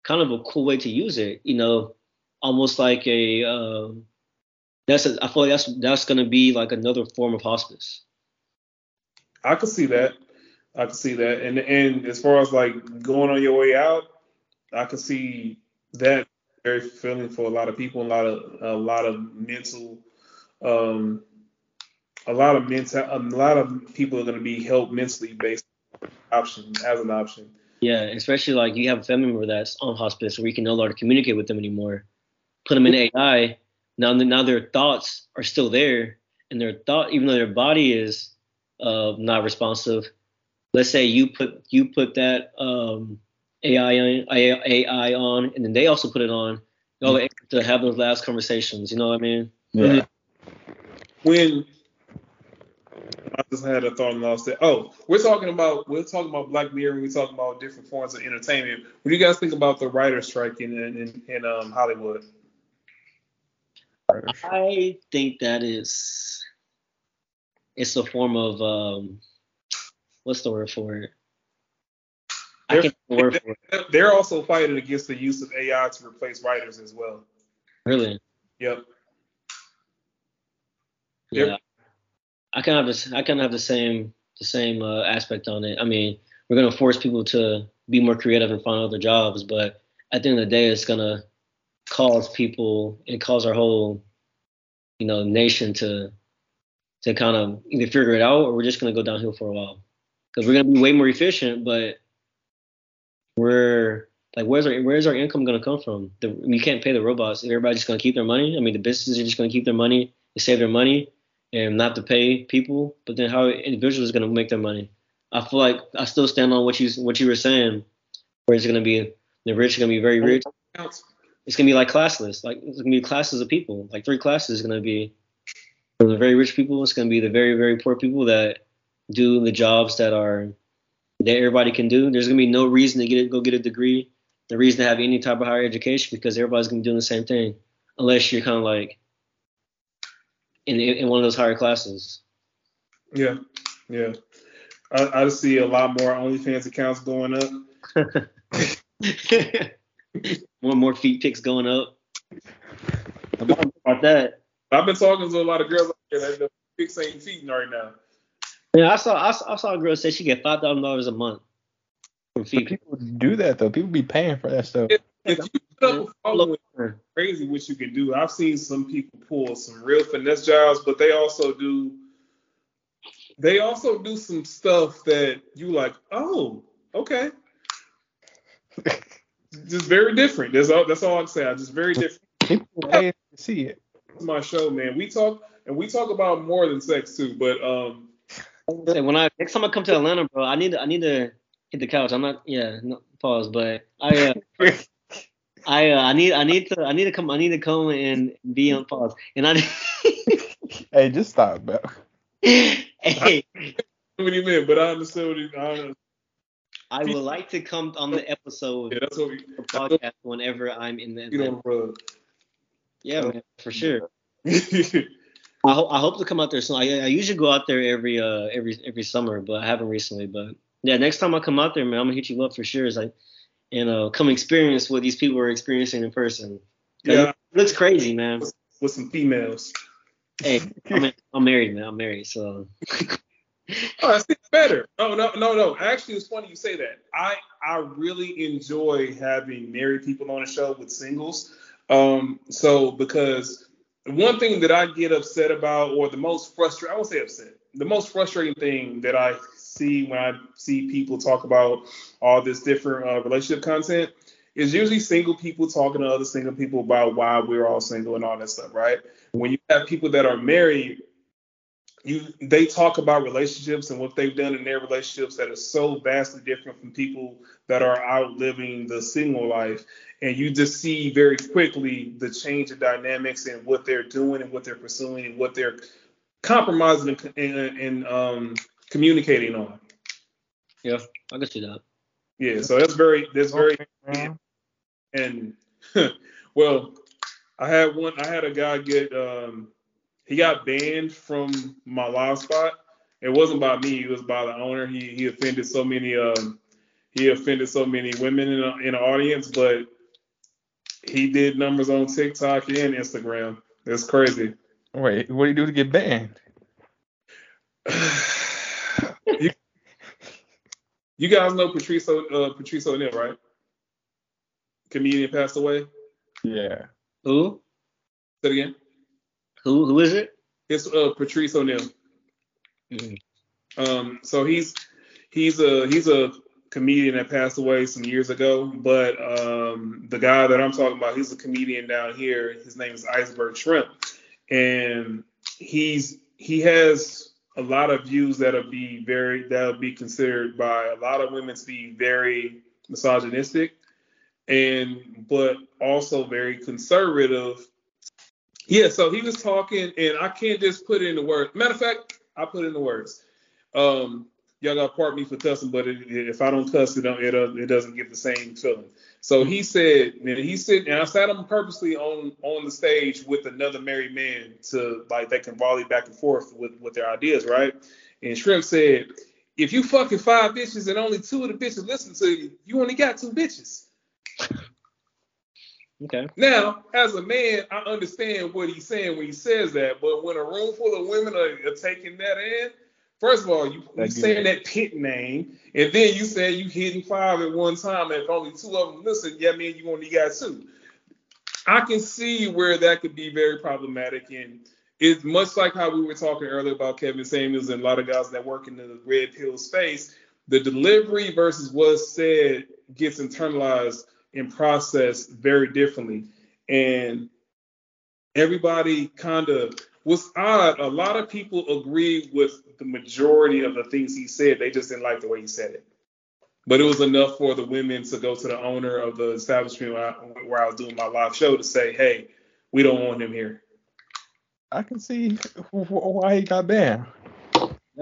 kind of a cool way to use it. You know, almost like a um, that's a, I feel like that's that's gonna be like another form of hospice. I could see that. I could see that. And and as far as like going on your way out, I could see that very fulfilling for a lot of people, a lot of a lot of mental um a lot of mental a lot of people are gonna be helped mentally based option as an option. Yeah, especially like you have a family member that's on hospice where you can no longer communicate with them anymore. Put them in AI. Now, now their thoughts are still there, and their thought, even though their body is uh, not responsive. Let's say you put you put that um, AI on, AI on, and then they also put it on. Y'all are able to have those last conversations. You know what I mean? Yeah. when I just had a thought and lost it. Oh, we're talking about we're talking about Black Mirror. We're talking about different forms of entertainment. What do you guys think about the writer strike in in, in um, Hollywood? I think that is it's a form of um what's the word for it? Can't the for it. They're also fighting against the use of AI to replace writers as well. Really. Yep. Yeah. Yep. I kind of have this I kind of have the same the same uh, aspect on it. I mean, we're gonna force people to be more creative and find other jobs, but at the end of the day, it's gonna cause people and cause our whole you know nation to to kind of either figure it out or we're just gonna go downhill for a while because we're gonna be way more efficient, but we're Like, where's our where's our income gonna come from? The, we can't pay the robots. Everybody's just gonna keep their money. I mean, the businesses are just gonna keep their money and save their money and not to pay people. But then how individuals are gonna make their money? I feel like I still stand on what you what you were saying, where it's gonna be the rich are gonna be very rich. It's gonna be like classless. Like it's gonna be classes of people. Like three classes is gonna be for the very rich people. It's gonna be the very very poor people that do the jobs that are that everybody can do. There's gonna be no reason to get it, go get a degree, the reason to have any type of higher education because everybody's gonna be doing the same thing, unless you're kind of like in in one of those higher classes. Yeah, yeah. I, I see a lot more OnlyFans accounts going up. more and more feet pics going up. About that. I've been talking to a lot of girls out there that the pics ain't feeding right now. Yeah, I saw I saw, I saw a girl say she get five thousand dollars a month from But feet. people do that though. People be paying for that stuff. If, if you put up a following, crazy what you can do. I've seen some people pull some real finesse jobs, but they also do they also do some stuff that you like, oh, okay. just very different. That's all that's all I'm saying. Just very different. People pay to see it. It's my show, man. We talk and we talk about more than sex too, but um Say, when I next time I come to Atlanta, bro, I need to, I need to hit the couch. I'm not yeah, no, pause, but I uh, I uh, I need I need to I need to come I need to come and be on pause. And I Hey, just stop, bro. hey, what do you mean? But I understand what he, I, I would like to come on the episode yeah, that's what we of the podcast whenever I'm in the you know, bro. Yeah, man, for sure. I, ho- I hope to come out there soon. I, I usually go out there every uh every every summer, but I haven't recently. But yeah, next time I come out there, man, I'm gonna hit you up for sure. It's like, and uh, come experience what these people are experiencing in person. Yeah. it looks crazy, man. with some females. Hey, I'm, I'm married, man. I'm married, so Oh, that's better. No, no, no, no. Actually, it's funny you say that. I I really enjoy having married people on the show with singles. Um, so because one thing that I get upset about, or the most frustrating, I won't say upset, the most frustrating thing that I see when I see people talk about all this different uh, relationship content is usually single people talking to other single people about why we're all single and all that stuff, right? When you have people that are married you they talk about relationships and what they've done in their relationships that are so vastly different from people that are out living the single life and you just see very quickly the change of dynamics and what they're doing and what they're pursuing and what they're compromising and, and, and um, communicating on yeah, I can see that. yeah so that's very that's very Yeah. and well i had one i had a guy get um he got banned from my live spot it wasn't by me it was by the owner he he offended so many um he offended so many women in the, in the audience but he did numbers on tiktok and instagram it's crazy Wait, what do you do to get banned? you, you guys know Patrice O- uh, Patrice O'Neal, right? Comedian passed away. Yeah. Who? Say it again. Who? Who is it? It's uh, Patrice O'Neal. Mhm. Um, so he's he's a he's a comedian that passed away some years ago, but um, the guy that I'm talking about, he's a comedian down here. His name is Iceberg Shrimp, and he's he has a lot of views that'll be very that'll be considered by a lot of women to be very misogynistic, and but also very conservative. Yeah, so he was talking, and I can't just put in the words. Matter of fact, I put in the words. Um, y'all got to part me for cussing, but it, if I don't cuss, it don't, it, uh, it doesn't get the same feeling. So he said, and he said, and I sat him purposely on on the stage with another married man to like they can volley back and forth with with their ideas, right? And Shrimp said, if you fucking five bitches and only two of the bitches listen to you, you only got two bitches. Okay. Now, as a man, I understand what he's saying when he says that, but when a room full of women are, are taking that in, first of all, you, you saying that pit name, and then you say you hitting five at one time, and if only two of them listen, yeah, man, you only got two. I can see where that could be very problematic, and it's much like how we were talking earlier about Kevin Samuels and a lot of guys that work in the red pill space. The delivery versus what's said gets internalized and processed very differently. And everybody kind of was odd. A lot of people agreed with the majority of the things he said. They just didn't like the way he said it. But it was enough for the women to go to the owner of the establishment where I, where I was doing my live show to say, hey, we don't want him here. I can see wh- wh- why he got banned.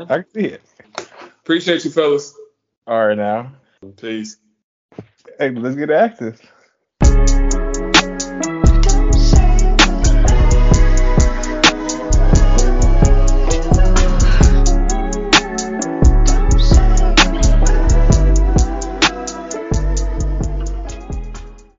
I can see it. Appreciate you, fellas. All right now. Peace. Hey, let's get active.